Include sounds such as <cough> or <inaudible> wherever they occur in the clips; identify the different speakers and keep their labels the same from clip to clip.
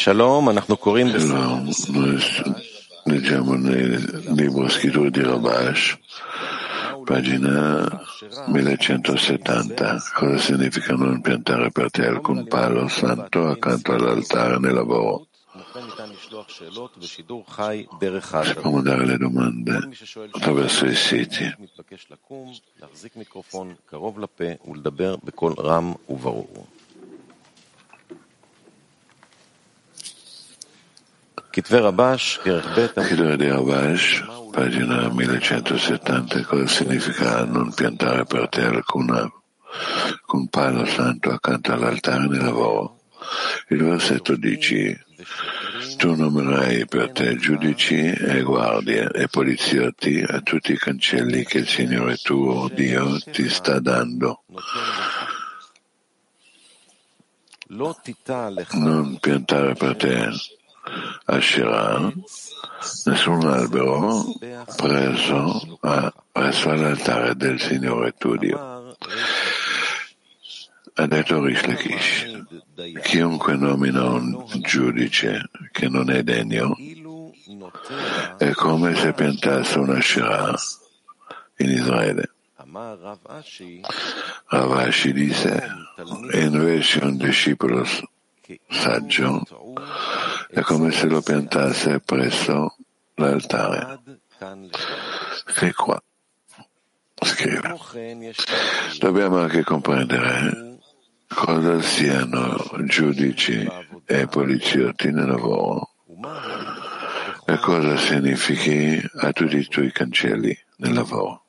Speaker 1: Shalom, noi
Speaker 2: leggiamo nel libro scritture di Rabash, pagina 1170. Cosa significa non piantare per te alcun palo santo accanto all'altare nel lavoro? Si può mandare le domande attraverso i siti. Chiedo di Rabash, pagina 1170, cosa significa non piantare per te alcuna, alcun palo santo accanto all'altare nel lavoro? Il versetto dice tu nomerai per te giudici e guardie e poliziotti a tutti i cancelli che il Signore tuo Dio ti sta dando. Non piantare per te Asherah, nessun albero preso a, presso all'altare del Signore tuo Dio. Ha detto Rish Lakish, chiunque nomina un giudice che non è degno è come se piantasse una Shirah in Israele. Ravashi disse, invece un discepolo saggio è come se lo piantasse presso l'altare. Che qua scrive. Dobbiamo anche comprendere cosa siano giudici e poliziotti nel lavoro e cosa significhi a tutti i tuoi cancelli nel lavoro.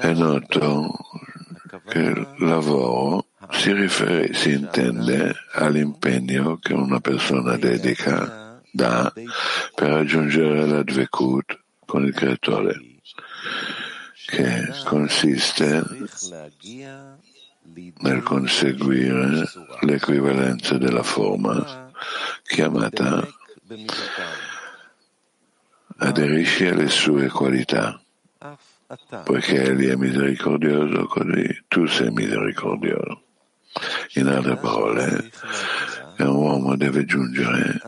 Speaker 2: È noto che lavoro si, rifer- si intende all'impegno che una persona dedica, dà per raggiungere la dvekut con il creatore, che consiste nel conseguire l'equivalenza della forma chiamata aderisci alle sue qualità poiché egli è misericordioso così tu sei misericordioso in altre parole un uomo deve giungere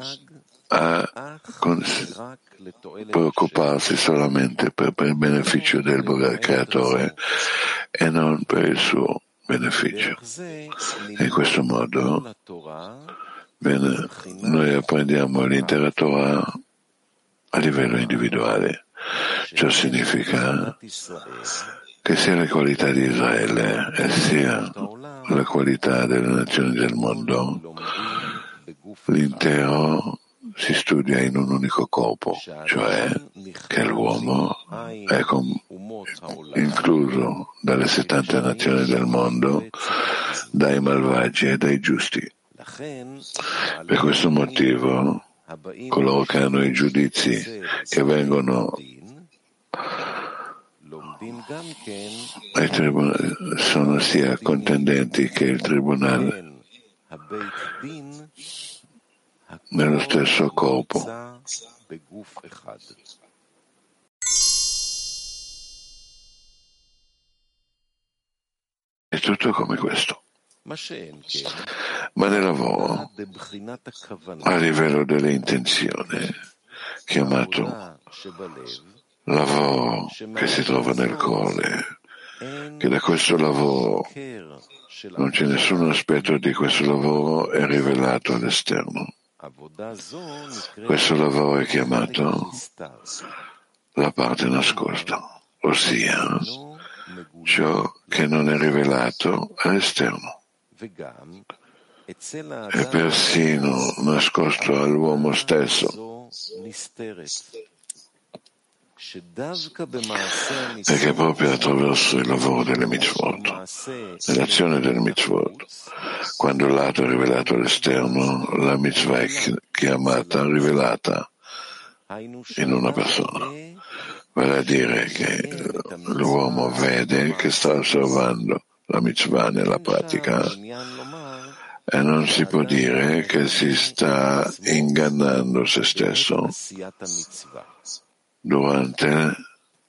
Speaker 2: a preoccuparsi solamente per, per il beneficio del creatore e non per il suo beneficio. In questo modo bene, noi apprendiamo l'intera Torah a livello individuale. Ciò significa che sia la qualità di Israele e sia la qualità delle nazioni del mondo, l'intero si studia in un unico corpo, cioè che l'uomo è com- incluso dalle 70 nazioni del mondo, dai malvagi e dai giusti. Per questo motivo, hanno i giudizi che vengono sono sia contendenti che il tribunale nello stesso corpo. È tutto come questo. Ma nel lavoro, a livello delle intenzioni, chiamato lavoro che si trova nel cuore, che da questo lavoro non c'è nessun aspetto di questo lavoro è rivelato all'esterno. Questo lavoro è chiamato la parte nascosta, ossia ciò che non è rivelato all'esterno e persino nascosto all'uomo stesso. perché proprio attraverso il lavoro delle mitzvot, nell'azione delle mitzvot, quando il lato è rivelato all'esterno, la mitzvah è chiamata rivelata in una persona. Vale a dire che l'uomo vede che sta osservando la mitzvah nella pratica e non si può dire che si sta ingannando se stesso durante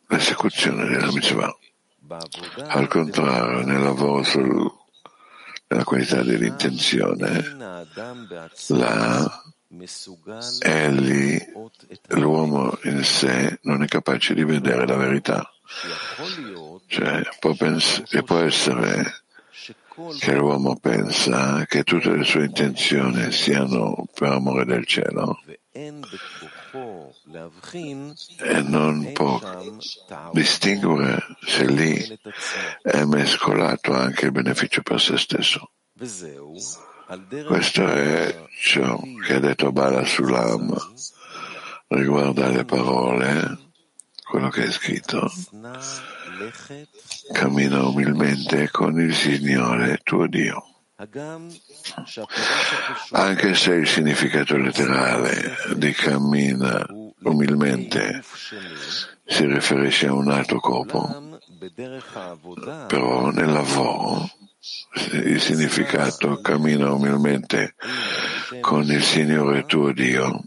Speaker 2: l'esecuzione della mitzvah. Al contrario, nel lavoro sul la qualità dell'intenzione, là egli, l'uomo in sé, non è capace di vedere la verità. Cioè, può, pens- può essere che l'uomo pensa che tutte le sue intenzioni siano per amore del cielo e non può distinguere se lì è mescolato anche il beneficio per se stesso. Questo è ciò che ha detto Bala Sulam riguardo alle parole, quello che è scritto. Cammina umilmente con il Signore tuo Dio. Anche se il significato letterale di cammina umilmente si riferisce a un altro corpo, però nel lavoro il significato cammina umilmente con il Signore tuo Dio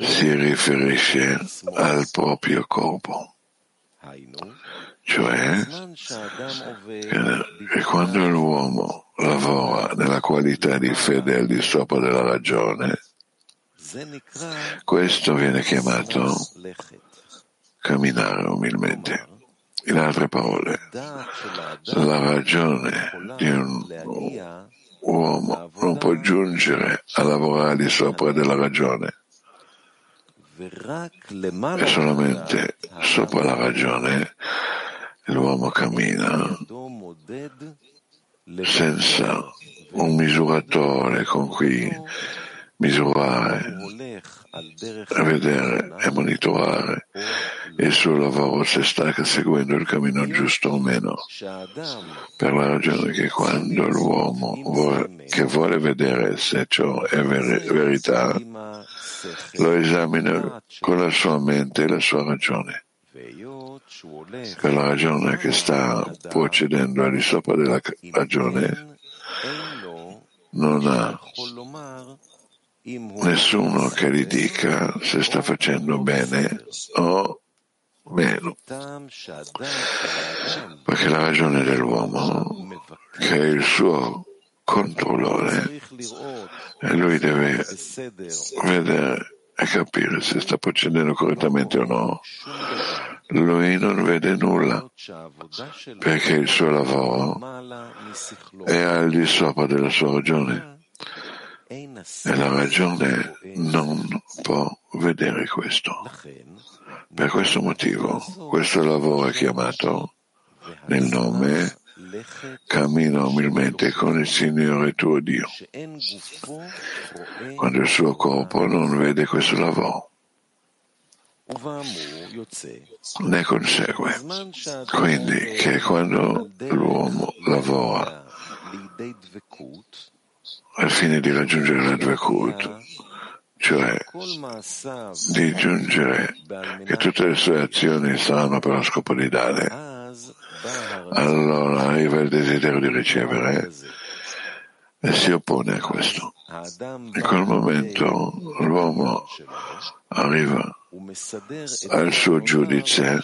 Speaker 2: si riferisce al proprio corpo cioè che quando l'uomo lavora nella qualità di fede al di sopra della ragione, questo viene chiamato camminare umilmente. In altre parole, la ragione di un uomo non può giungere a lavorare di sopra della ragione. E solamente sopra la ragione l'uomo cammina senza un misuratore con cui misurare, vedere e monitorare il suo lavoro se sta seguendo il cammino giusto o meno. Per la ragione che quando l'uomo vuole, che vuole vedere se ciò è ver- verità, lo esamina con la sua mente e la sua ragione per la ragione che sta procedendo al di sopra della ragione, non ha nessuno che gli dica se sta facendo bene o meno. Perché la ragione dell'uomo, che è il suo controllore, e lui deve vedere e capire se sta procedendo correttamente o no. Lui non vede nulla perché il suo lavoro è al di sopra della sua ragione e la ragione non può vedere questo. Per questo motivo questo lavoro è chiamato nel nome cammina umilmente con il Signore tuo Dio, quando il suo corpo non vede questo lavoro. Ne consegue quindi che quando l'uomo lavora al fine di raggiungere la Dvekut, cioè di giungere che tutte le sue azioni saranno per lo scopo di dare, allora arriva il desiderio di ricevere e si oppone a questo. In quel momento l'uomo arriva al suo giudice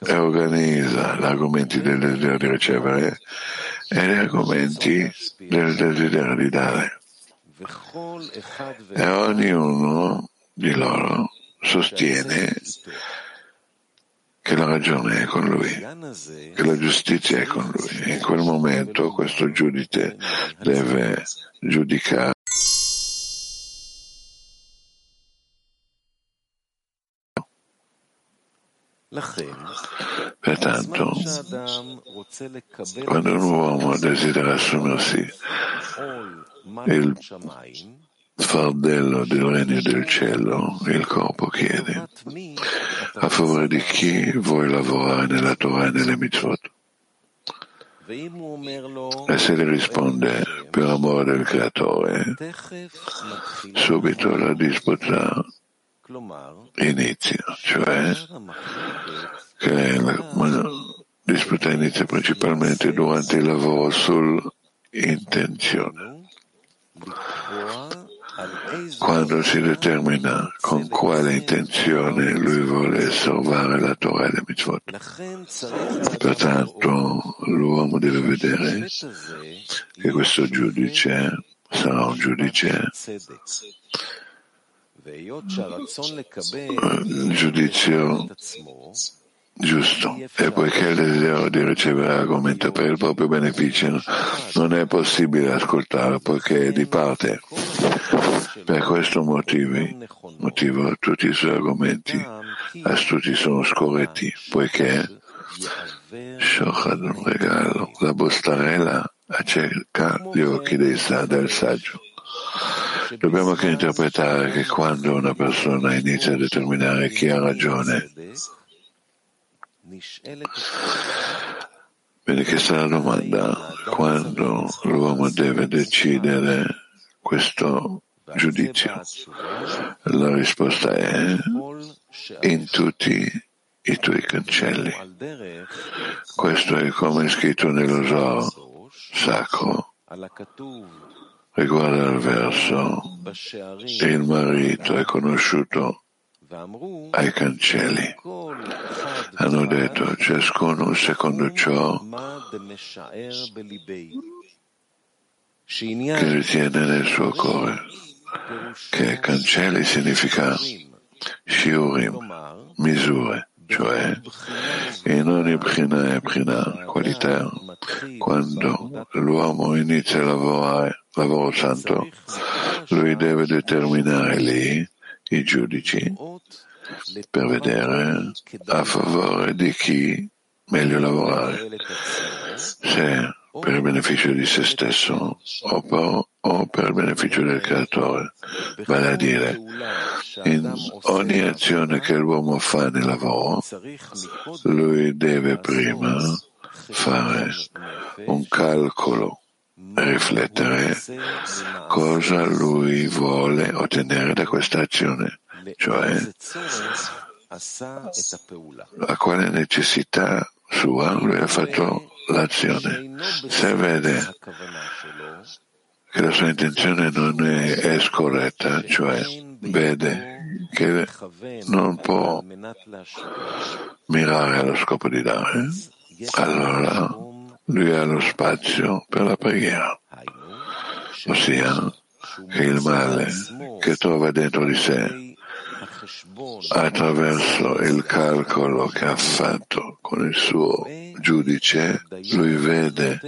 Speaker 2: e organizza gli argomenti del desiderio di ricevere e gli argomenti del desiderio di dare. E ognuno di loro sostiene che la ragione è con lui, che la giustizia è con lui. In quel momento questo giudice deve giudicare Pertanto, quando un uomo desidera assumersi il fardello del regno del cielo, il corpo chiede a favore di chi vuoi lavorare nella Torah e nelle mitzvot. E se gli risponde per amore del creatore, subito la disputa inizia, cioè che la disputa inizia principalmente durante il lavoro sull'intenzione quando si determina con quale intenzione lui vuole osservare la Torah e le mitzvot. Pertanto l'uomo deve vedere che questo giudice sarà un giudice il giudizio giusto e poiché il desiderio di ricevere argomento per il proprio beneficio non è possibile ascoltare poiché è di parte. Per questo motivo, motivo tutti i suoi argomenti astuti sono scorretti poiché Shochad un regalo, la bustarella acceca gli occhi del saggio. Dobbiamo anche interpretare che quando una persona inizia a determinare chi ha ragione, Viene chiesta la domanda quando l'uomo deve decidere questo giudizio. La risposta è in tutti i tuoi cancelli. Questo è come è scritto nello Zohar sacro riguardo al verso il marito è conosciuto ai cancelli. Hanno detto ciascuno secondo ciò che ritiene nel suo cuore, che cancelli significa shiurim, misure, cioè in ogni prina e prina, qualità, quando l'uomo inizia a lavorare, lavoro santo, lui deve determinare lì i giudici per vedere a favore di chi meglio lavorare, se per il beneficio di se stesso o per, o per il beneficio del creatore. Vale a dire, in ogni azione che l'uomo fa nel lavoro, lui deve prima fare un calcolo riflettere cosa lui vuole ottenere da questa azione, cioè a quale necessità sua? Lui ha fatto l'azione. Se vede che la sua intenzione non è, è scorretta, cioè vede che non può mirare allo scopo di dare, allora lui ha lo spazio per la preghiera, ossia che il male che trova dentro di sé attraverso il calcolo che ha fatto con il suo giudice, lui vede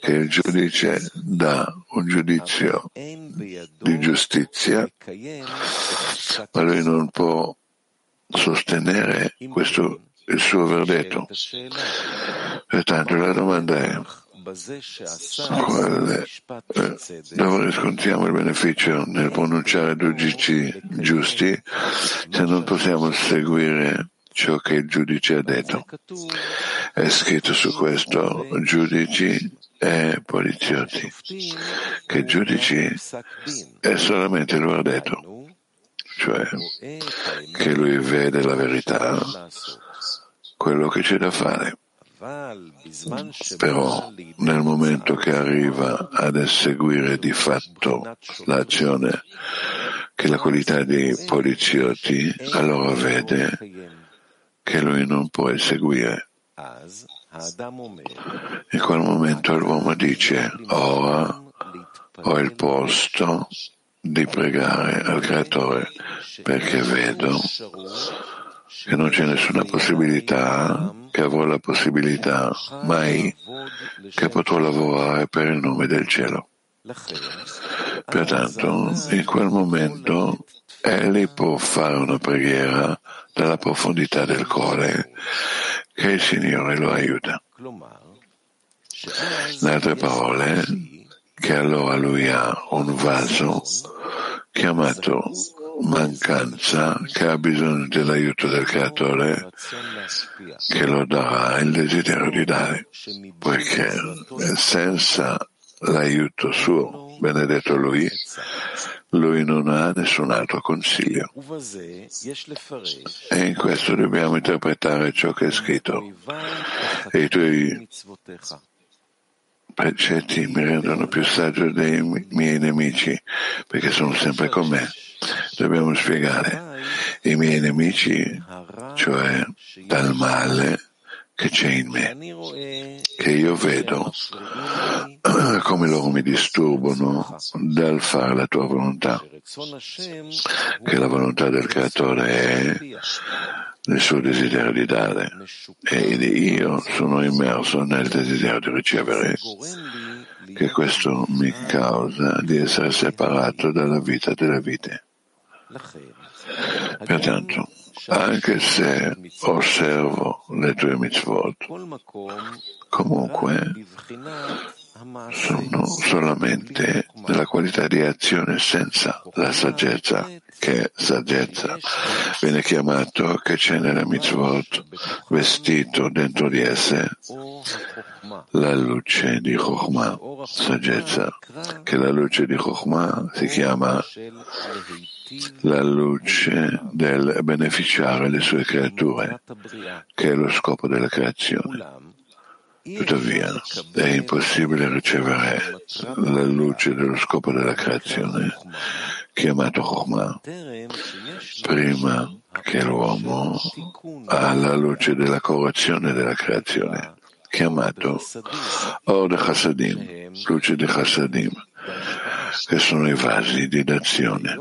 Speaker 2: che il giudice dà un giudizio di giustizia, ma lui non può sostenere questo, il suo verdetto. Pertanto la domanda è quale, eh, dove riscontriamo il beneficio nel pronunciare giudici giusti se non possiamo seguire ciò che il giudice ha detto. È scritto su questo giudici e poliziotti, che giudici è solamente il verdetto, cioè che lui vede la verità, quello che c'è da fare. Però nel momento che arriva ad eseguire di fatto l'azione che la qualità dei poliziotti, allora vede che lui non può eseguire. In quel momento l'uomo dice, ora ho il posto di pregare al creatore perché vedo che non c'è nessuna possibilità, che avrò la possibilità mai che potrò lavorare per il nome del cielo. Pertanto, in quel momento, egli può fare una preghiera dalla profondità del cuore che il Signore lo aiuta. In altre parole, che allora lui ha un vaso chiamato mancanza che ha bisogno dell'aiuto del creatore che lo darà il desiderio di dare, poiché senza l'aiuto suo, benedetto lui, lui non ha nessun altro consiglio. E in questo dobbiamo interpretare ciò che è scritto. E i tuoi precetti mi rendono più saggio dei miei nemici perché sono sempre con me. Dobbiamo spiegare. I miei nemici, cioè dal male che c'è in me, che io vedo <clears throat> come loro mi disturbano dal fare la tua volontà, che la volontà del creatore è nel suo desiderio di dare. E io sono immerso nel desiderio di ricevere. Che questo mi causa di essere separato dalla vita delle vite. Pertanto, anche se osservo le tue mitzvot, comunque sono solamente nella qualità di azione senza la saggezza, che saggezza. Viene chiamato che c'è nella mitzvot vestito dentro di esse la luce di Chokhmah, saggezza, che la luce di Chokhmah si chiama la luce del beneficiare le sue creature, che è lo scopo della creazione. Tuttavia, è impossibile ricevere la luce dello scopo della creazione, chiamato Chokhmah, prima che l'uomo ha la luce della correzione della creazione, chiamato Or Chassadim, luce di Chassadim, che sono i vasi di d'azione,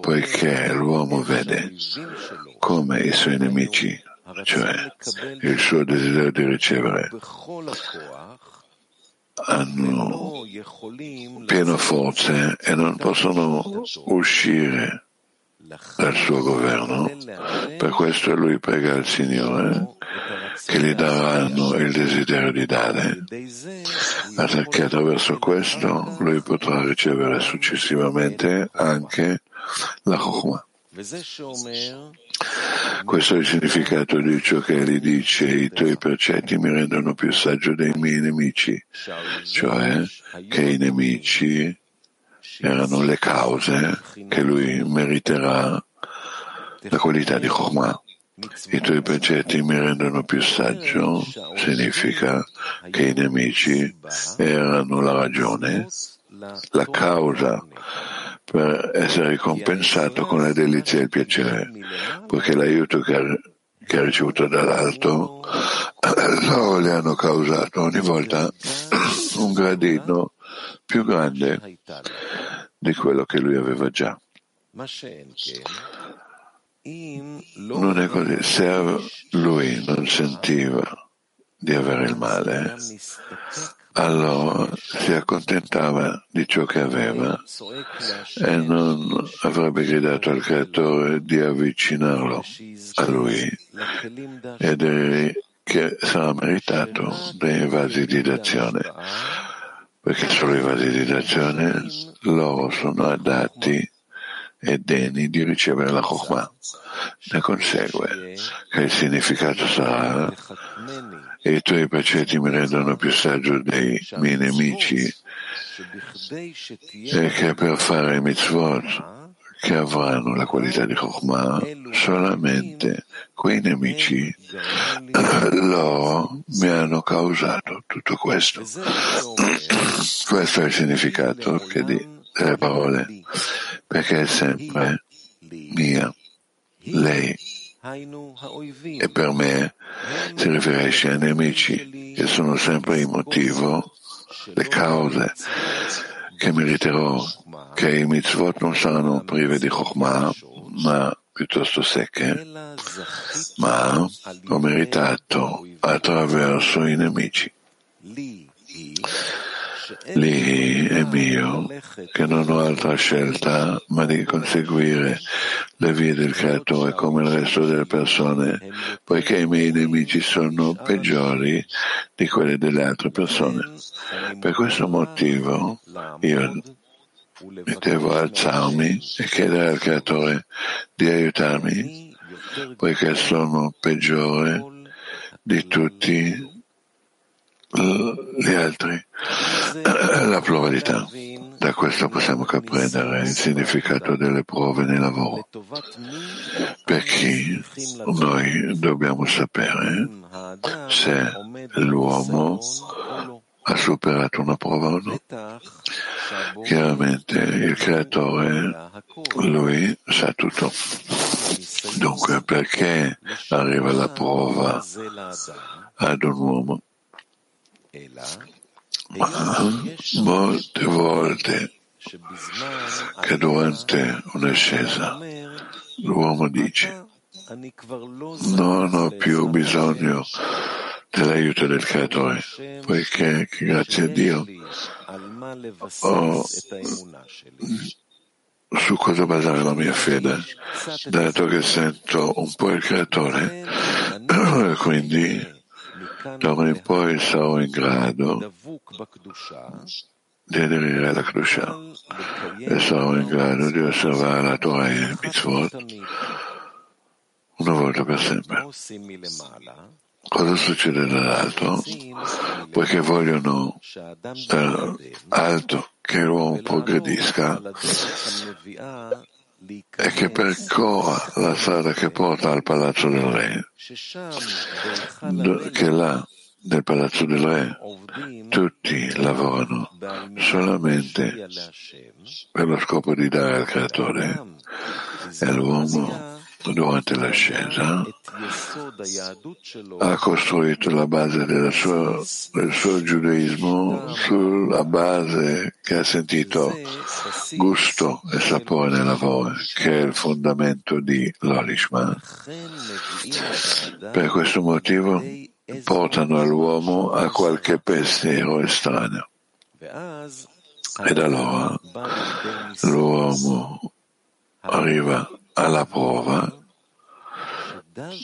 Speaker 2: poiché l'uomo vede come i suoi nemici cioè il suo desiderio di ricevere, hanno piena forza e non possono uscire dal suo governo. Per questo lui prega il Signore che gli daranno il desiderio di dare, perché attraverso questo lui potrà ricevere successivamente anche la Chokhmah. Questo è il significato di ciò che egli dice, i tuoi precetti mi rendono più saggio dei miei nemici, cioè che i nemici erano le cause che lui meriterà la qualità di Chokhmah. I tuoi precetti mi rendono più saggio. Significa che i nemici erano la ragione, la causa per essere ricompensato con la delizia e il piacere, poiché l'aiuto che ha, che ha ricevuto dall'alto loro <clears throat> le hanno causato ogni volta <clears throat> un gradino più grande di quello che lui aveva già. Non è così, se lui non sentiva di avere il male, allora si accontentava di ciò che aveva e non avrebbe gridato al creatore di avvicinarlo a lui ed che sarà meritato dei vasi di d'azione perché solo i vasi di d'azione loro sono adatti e degni di ricevere la Chokhmah. Ne consegue che il significato sarà e i tuoi precetti mi rendono più saggio dei miei nemici e che per fare i mitzvot che avranno la qualità di Chokhmah solamente quei nemici loro mi hanno causato tutto questo. <clears throat> questo è il significato che di, delle parole perché è sempre mia, lei. E per me si riferisce ai nemici che sono sempre il motivo, le cause che meriterò che i mitzvot non saranno prive di Chokhmah, ma piuttosto secche, ma ho meritato attraverso i nemici. Lì è mio, che non ho altra scelta ma di conseguire le vie del creatore come il resto delle persone, poiché i miei nemici sono peggiori di quelli delle altre persone. Per questo motivo io devo alzarmi e chiedere al creatore di aiutarmi, poiché sono peggiore di tutti gli altri, la pluralità. Da questo possiamo comprendere il significato delle prove nel lavoro. Per chi noi dobbiamo sapere se l'uomo ha superato una prova o no? Chiaramente il creatore, lui sa tutto. Dunque perché arriva la prova ad un uomo? Ma molte volte che durante un'ascesa l'uomo dice non ho più bisogno dell'aiuto del creatore, poiché grazie a Dio ho su cosa basare la mia fede, dato che sento un po' il creatore, <clears throat> quindi da ora in poi sarò in grado di aderire alla Kedusha e sarò in grado di osservare la Torah e il mitzvot una volta per sempre. Cosa succede dall'alto? Poiché vogliono dall'alto che l'uomo progredisca e che percorra la strada che porta al palazzo del re, che là del palazzo del re tutti lavorano solamente per lo scopo di dare al creatore e l'uomo durante l'ascesa ha costruito la base sua, del suo giudaismo sulla base che ha sentito gusto e sapore nel lavoro, che è il fondamento di l'Olishma. Per questo motivo portano all'uomo a qualche pensiero estraneo. Ed allora l'uomo arriva alla prova,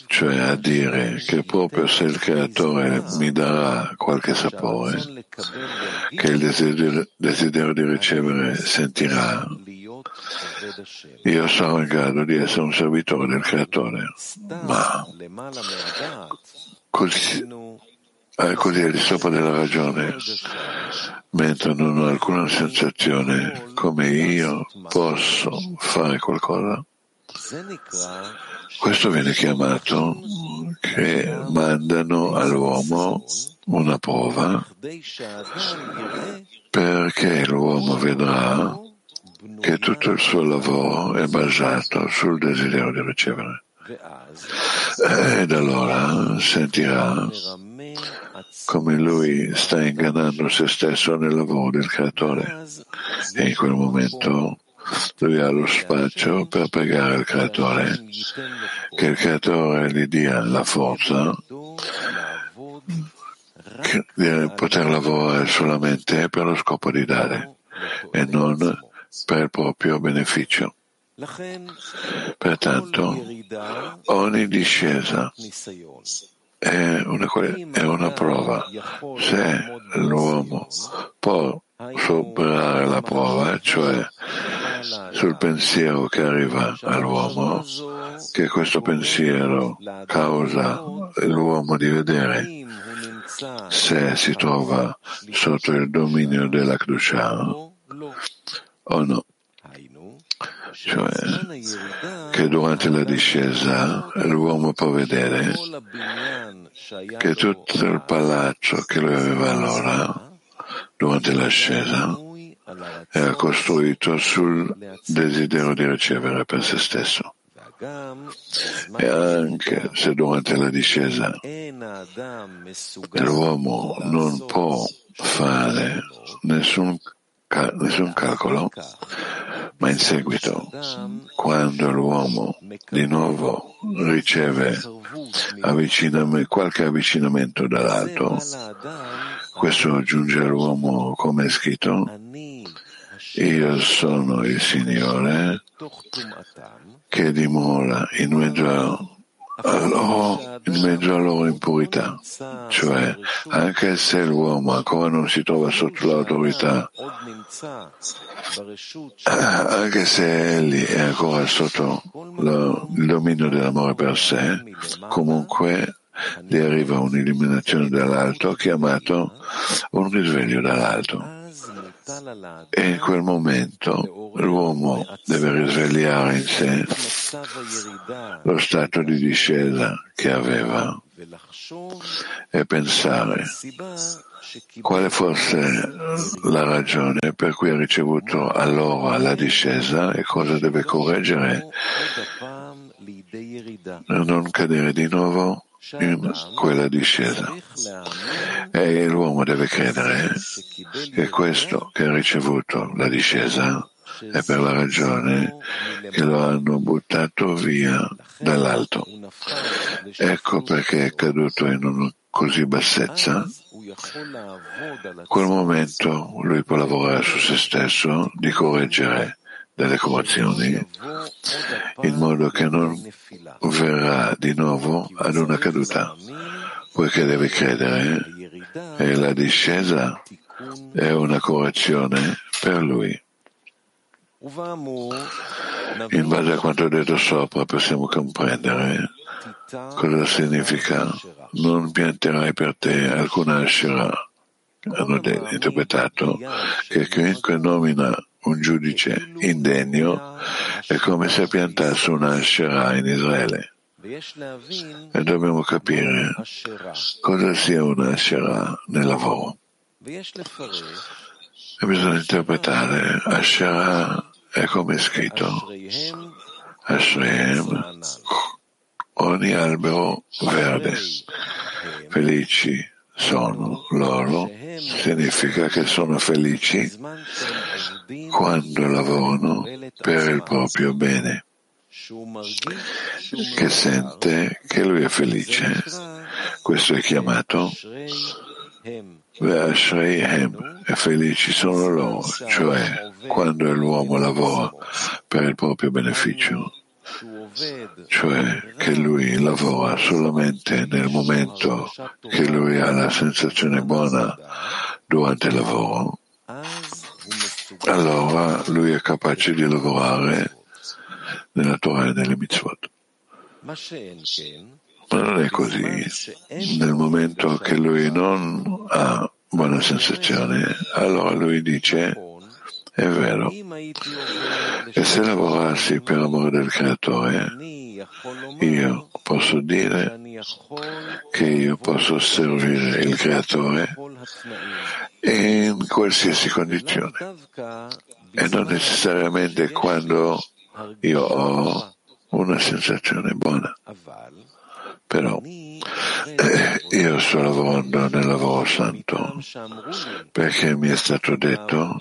Speaker 2: cioè a dire che proprio se il creatore mi darà qualche sapore, che il desiderio, desiderio di ricevere sentirà, io sarò in grado di essere un servitore del creatore. Ma così, eh, così è di sopra della ragione, mentre non ho alcuna sensazione come io posso fare qualcosa. Questo viene chiamato che mandano all'uomo una prova perché l'uomo vedrà che tutto il suo lavoro è basato sul desiderio di ricevere. Ed allora sentirà come lui sta ingannando se stesso nel lavoro del creatore e in quel momento ha lo spazio per pregare il creatore, che il creatore gli dia la forza di poter lavorare solamente per lo scopo di dare e non per il proprio beneficio. Pertanto, ogni discesa è una, è una prova. Se l'uomo può superare la prova, cioè sul pensiero che arriva all'uomo, che questo pensiero causa l'uomo di vedere se si trova sotto il dominio della Kedusha o no. Cioè che durante la discesa l'uomo può vedere che tutto il palazzo che lui aveva allora, durante l'ascesa, era costruito sul desiderio di ricevere per se stesso. E anche se durante la discesa l'uomo non può fare nessun, nessun calcolo, ma in seguito, quando l'uomo di nuovo riceve avvicinam- qualche avvicinamento dall'alto, questo giunge all'uomo come è scritto, io sono il Signore che dimora in mezzo a loro, in mezzo a loro impurità, cioè anche se l'uomo ancora non si trova sotto l'autorità, anche se egli è ancora sotto lo, il dominio dell'amore per sé, comunque gli arriva un'illuminazione dall'alto chiamato un risveglio dall'alto. E in quel momento l'uomo deve risvegliare in sé lo stato di discesa che aveva e pensare quale fosse la ragione per cui ha ricevuto allora la discesa e cosa deve correggere per non cadere di nuovo in quella discesa. E l'uomo deve credere che questo che ha ricevuto la discesa è per la ragione che lo hanno buttato via dall'alto. Ecco perché è caduto in una così bassezza. In quel momento lui può lavorare su se stesso di correggere delle correzioni in modo che non verrà di nuovo ad una caduta, poiché deve credere e la discesa è una correzione per lui. In base a quanto detto sopra possiamo comprendere cosa significa non pianterai per te alcuna Asherah. Hanno interpretato che chiunque nomina un giudice indegno è come se piantasse una Asherah in Israele. E dobbiamo capire cosa sia una Asherah nel lavoro. E bisogna interpretare Asherah è come è scritto Ashrehem, ogni albero verde. Felici sono loro, significa che sono felici quando lavorano per il proprio bene, che sente che lui è felice. Questo è chiamato Ve'ashreihem, e felici sono loro, cioè quando l'uomo lavora per il proprio beneficio, cioè che lui lavora solamente nel momento che lui ha la sensazione buona durante il lavoro, allora lui è capace di lavorare nella Torah e nelle mitzvot. Ma non è così. Nel momento che lui non ha buona sensazione, allora lui dice è vero. E se lavorassi per amore del creatore, io posso dire che io posso servire il creatore in qualsiasi condizione e non necessariamente quando io ho una sensazione buona. Però eh, io sto lavorando nel lavoro santo perché mi è stato detto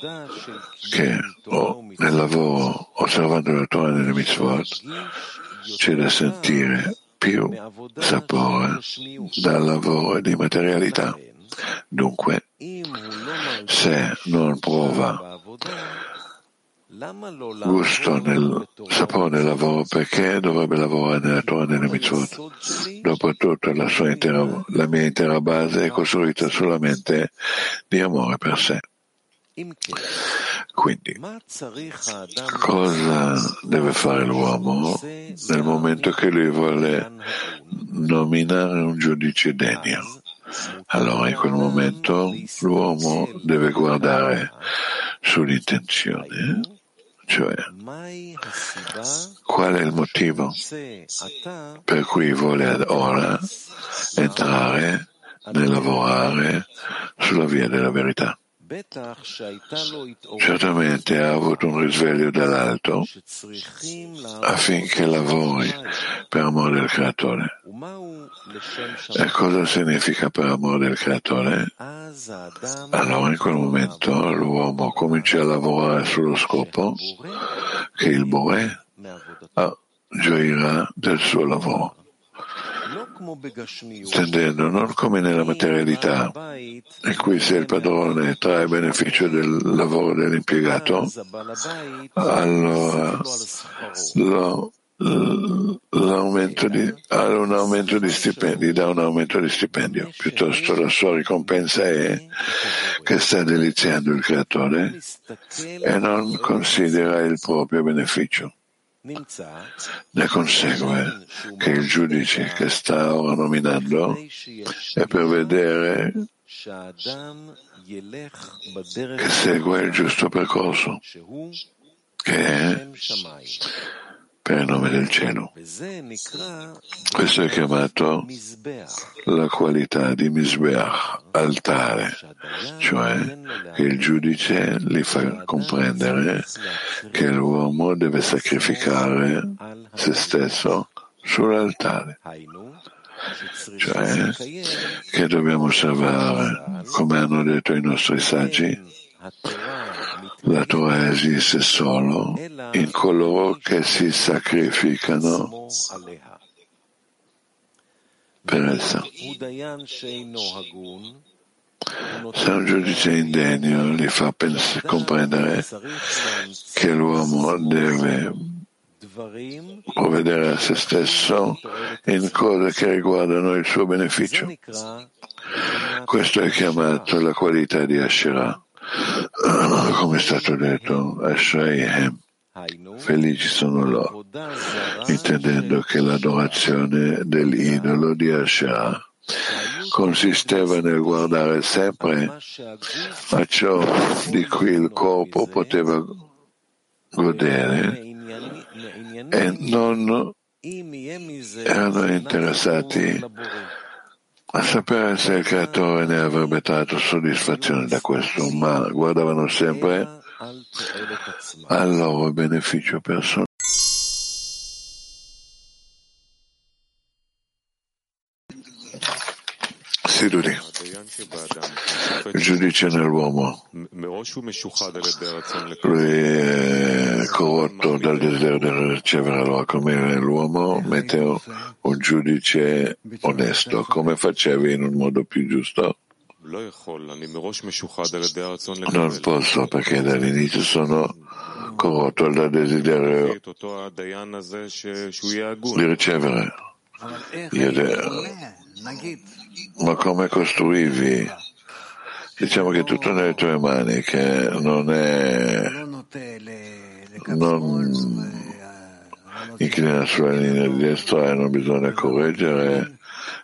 Speaker 2: che oh, nel lavoro osservando la Torah nelle mitzvot c'è da sentire più sapore dal lavoro di materialità. Dunque, se non prova gusto nel sapore del lavoro, perché dovrebbe lavorare nella Torah nelle mitzvot? Dopotutto la, intera, la mia intera base è costruita solamente di amore per sé. Quindi, cosa deve fare l'uomo nel momento che lui vuole nominare un giudice degno? Allora in quel momento l'uomo deve guardare sull'intenzione cioè, qual è il motivo per cui vuole ora entrare nel lavorare sulla via della verità? Certamente ha avuto un risveglio dall'alto affinché lavori per amore del creatore. E cosa significa per amore del creatore? Allora in quel momento l'uomo comincia a lavorare sullo scopo che il Bore gioirà del suo lavoro tendendo non come nella materialità, in cui se il padrone trae beneficio del lavoro dell'impiegato, allora lo, l'aumento di, un aumento di stipendi, dà un aumento di stipendio, piuttosto la sua ricompensa è che sta deliziando il creatore e non considera il proprio beneficio. Ne consegue che il giudice che sta ora nominando è per vedere che segua il giusto percorso, che è per il nome del cielo. Questo è chiamato la qualità di Misbeach, altare, cioè che il giudice gli fa comprendere che l'uomo deve sacrificare se stesso sull'altare, cioè che dobbiamo osservare, come hanno detto i nostri saggi, la Torah esiste solo in coloro che si sacrificano per essa. Se un giudice indegno gli fa pens- comprendere che l'uomo deve provvedere a se stesso in cose che riguardano il suo beneficio. Questo è chiamato la qualità di Asherah <clears throat> come è stato detto, Ashreihem, felici sono loro, intendendo che l'adorazione dell'idolo di Asherah consisteva nel guardare sempre a ciò di cui il corpo poteva godere e non erano interessati a sapere se il creatore ne avrebbe tratto soddisfazione da questo, ma guardavano sempre al loro beneficio personale. Siduri, giudice nell'uomo, lui è corrotto dal desiderio di ricevere la come l'uomo mette un giudice onesto, come facevi in un modo più giusto? Non posso perché dall'inizio sono corrotto dal desiderio di ricevere. Io de- ma come costruivi? Diciamo che tutto nelle tue mani, che non è non inclina sulla linea di destra e non bisogna correggere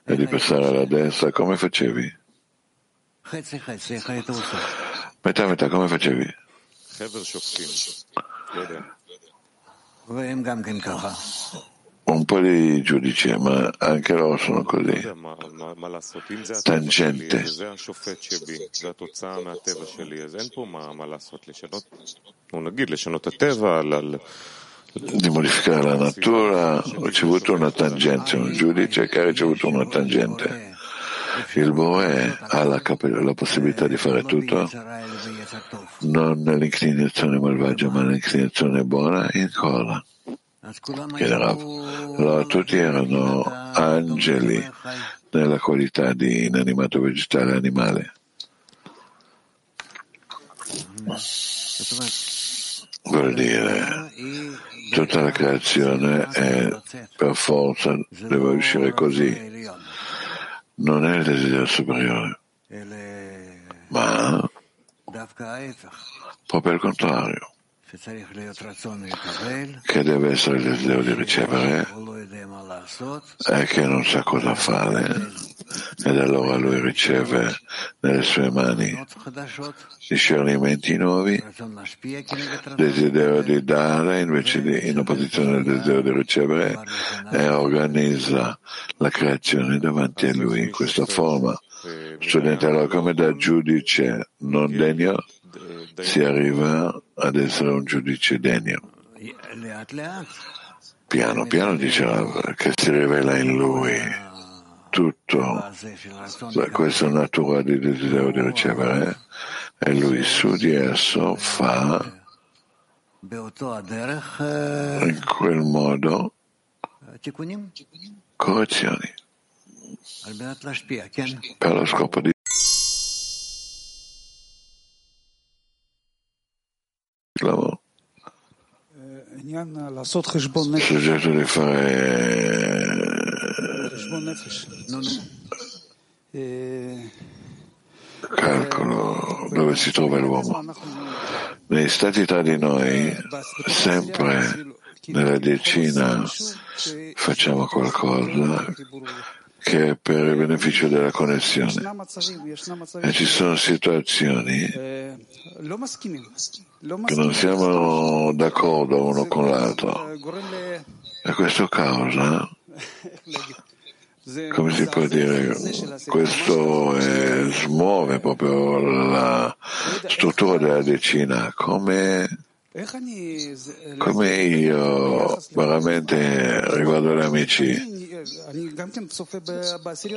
Speaker 2: e di passare alla destra, come facevi? Metà metà, come facevi? Un po' di giudici, ma anche loro sono così. Tangente. Di modificare la natura, ho ricevuto una tangente, un giudice che ha ricevuto una tangente. Il Boe ha la, cap- la possibilità di fare tutto, non nell'inclinazione malvagia, ma nell'inclinazione buona, in cola. Allora, tutti erano angeli nella qualità di inanimato vegetale animale. Vuol dire, tutta la creazione è per forza, deve uscire così. Non è il desiderio superiore, ma proprio il contrario che deve essere il desiderio di ricevere e che non sa cosa fare ed allora lui riceve nelle sue mani discernimenti nuovi, desiderio di dare invece di, in opposizione al desiderio di ricevere e organizza la creazione davanti a lui in questa forma. Studente, allora come da giudice non degno si arriva ad essere un giudice degno. Piano piano diceva che si rivela in lui tutto. Questa natura di desiderio di ricevere e lui su di esso fa in quel modo correzioni. Per lo scopo di lavoro. Soggetto di fare calcolo dove si trova l'uomo. Negli stati tra di noi, sempre nella decina facciamo qualcosa che è per il beneficio della connessione. E ci sono situazioni che non siamo d'accordo uno con l'altro. E questo causa, come si può dire, questo è, smuove proprio la struttura della decina, come come io veramente riguardo gli amici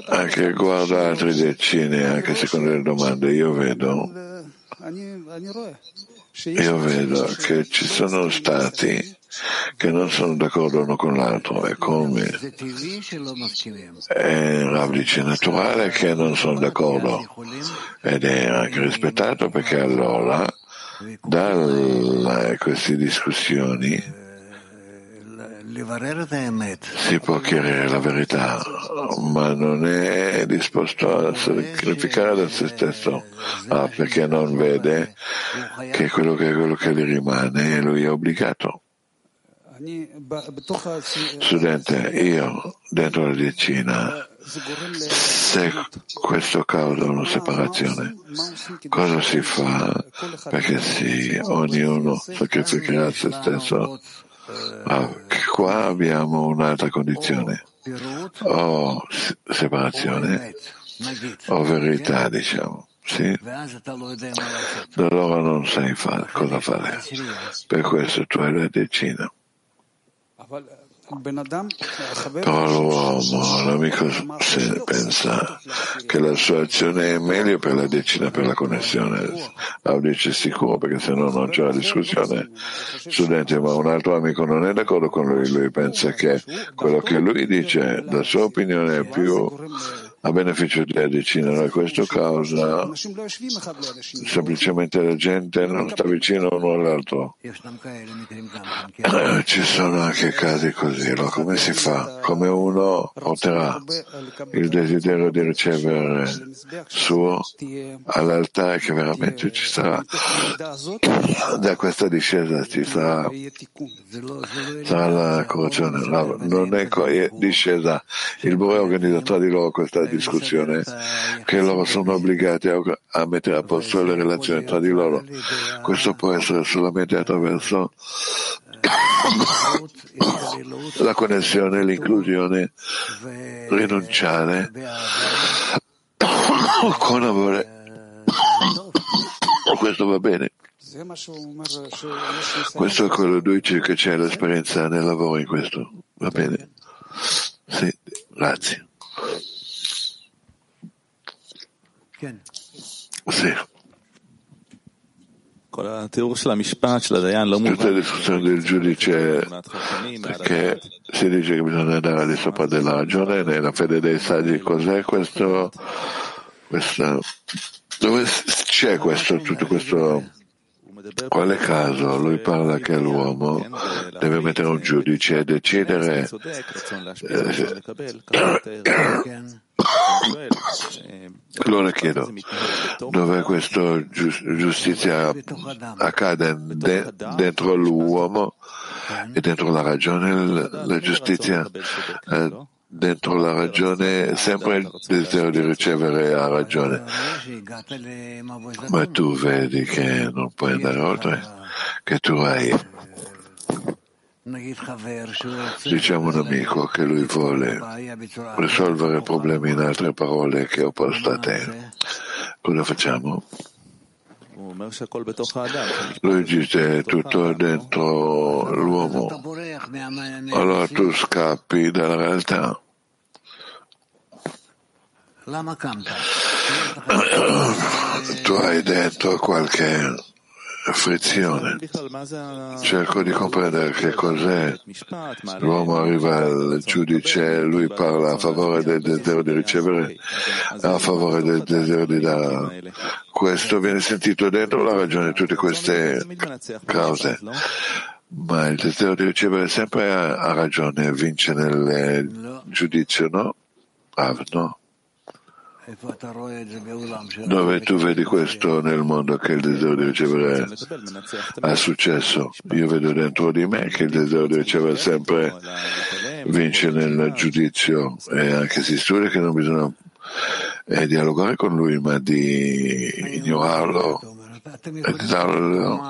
Speaker 2: anche guardo altre decine, anche secondo le domande, io vedo, io vedo che ci sono stati che non sono d'accordo uno con l'altro e come è Rav dice naturale che non sono d'accordo ed è anche rispettato perché allora da queste discussioni si può chiarire la verità, ma non è disposto a sacrificare da se stesso, ah, perché non vede che quello che, quello che gli rimane lui è obbligato. Studente, io dentro la decina, se questo causa una separazione, cosa si fa perché sì, ognuno sacrificherà se stesso? Ah, qua abbiamo un'altra condizione, o separazione o verità, diciamo. Sì? Da allora non sai fare, cosa fare. Per questo tu hai la decina. Però l'uomo, l'amico pensa che la sua azione è meglio per la decina, per la connessione. Lo dice sicuro perché se no non c'è la discussione. Studente, ma un altro amico non è d'accordo con lui, lui pensa che quello che lui dice, la sua opinione è più a beneficio della decina. Questo causa semplicemente la gente non sta vicino uno all'altro. <clears throat> Ci sono anche casi così, allora come si fa? Come uno porterà il desiderio di ricevere suo all'altare che veramente ci sarà. Da questa discesa ci sarà, sarà la corruzione. Non è discesa, il Bore organizza tra di loro questa discussione che loro sono obbligati a, mettere a posto le relazioni tra di loro. Questo può essere solamente attraverso la connessione, l'inclusione, rinunciare con amore. Questo va bene. Questo è quello che dice che c'è l'esperienza nel lavoro in questo. Va bene? Sì, grazie. Sì. Tutta la discussione del giudice perché si dice che bisogna andare al di sopra della ragione nella fede dei saggi cos'è questo, questo dove c'è questo tutto questo quale caso? Lui parla che l'uomo deve mettere un giudice e decidere eh, <coughs> allora chiedo, dove questa giustizia accade de, dentro l'uomo e dentro la ragione, la giustizia eh, dentro la ragione, sempre il desiderio di ricevere ha ragione. Ma tu vedi che non puoi andare oltre, che tu hai Diciamo un amico che lui vuole risolvere problemi in altre parole che opposta a te. Cosa facciamo? Lui dice tutto dentro l'uomo. Allora tu scappi dalla realtà. tu hai dentro qualche frizione. Cerco di comprendere che cos'è. L'uomo arriva al giudice, lui parla a favore del desiderio di ricevere, a favore del desiderio di dare. Questo viene sentito dentro la ragione di tutte queste cause. Ma il desiderio di ricevere sempre ha, ragione, vince nel giudizio, no? Ah, no. Dove tu vedi questo nel mondo che il desiderio di ricevere ha successo? Io vedo dentro di me che il desiderio di ricevere sempre vince nel giudizio e anche si studia che non bisogna eh, dialogare con lui ma di ignorarlo e darlo.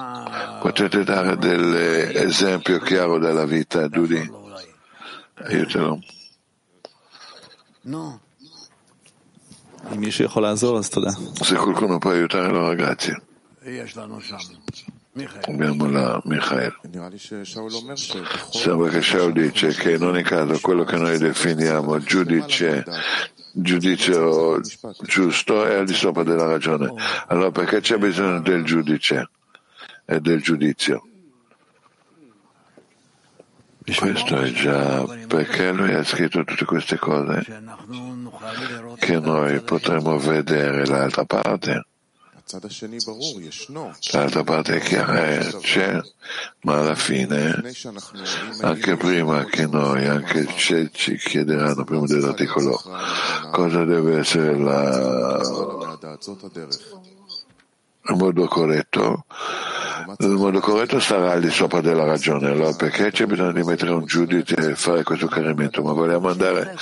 Speaker 2: Potete dare dell'esempio chiaro della vita, Dudi? Aiutalo.
Speaker 1: No.
Speaker 2: Se qualcuno può aiutare, allora grazie. Abbiamo la Michael. Sembra che Shaul dice che in ogni caso quello che noi definiamo giudice, giudizio giusto è al di sopra della ragione. Allora perché c'è bisogno del giudice e del giudizio? Questo è già perché lui ha scritto tutte queste cose che noi potremo vedere l'altra parte. L'altra parte è chiara, c'è, ma alla fine, anche prima che noi, anche se ci chiederanno prima dell'articolo cosa deve essere la, il modo corretto, il modo corretto sarà al di sopra della ragione. Allora perché c'è bisogno di mettere un giudice e fare questo chiarimento? Ma vogliamo andare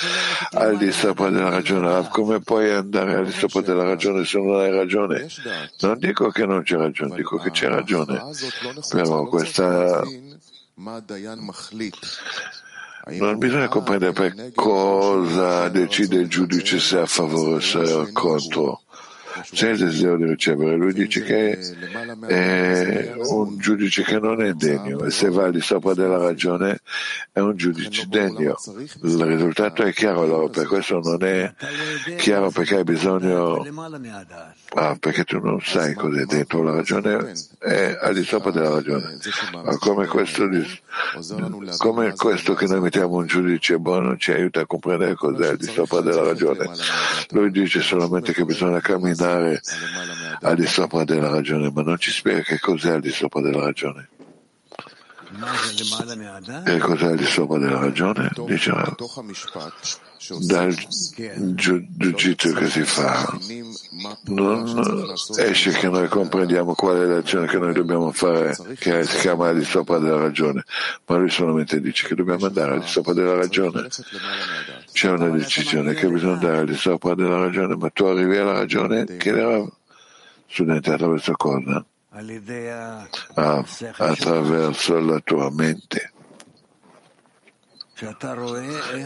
Speaker 2: al di sopra della ragione. Come puoi andare al di sopra della ragione se non hai ragione? Non dico che non c'è ragione, dico che c'è ragione. Però questa non bisogna comprendere per cosa decide il giudice se è a favore o se è contro c'è il desiderio di ricevere. Lui dice che è un giudice che non è degno e se va di sopra della ragione è un giudice degno. Il risultato è chiaro, allora per questo non è chiaro perché hai bisogno, ah, perché tu non sai cos'è dentro la ragione, è al di sopra della ragione. Ma come questo, come questo che noi mettiamo un giudice buono ci aiuta a comprendere cos'è al di sopra della ragione. Lui dice solamente che bisogna camminare al di sopra della ragione, ma non ci spiega che cos'è al di sopra della ragione. E cos'è al di sopra della ragione? Dice dal giudizio che si fa. Non esce che noi comprendiamo qual è l'azione che noi dobbiamo fare che si chiama al di sopra della ragione. Ma lui solamente dice che dobbiamo andare al di sopra della ragione. C'è una decisione che bisogna andare al di sopra della ragione ma tu arrivi alla ragione che era studente attraverso cosa? Ah, attraverso la tua mente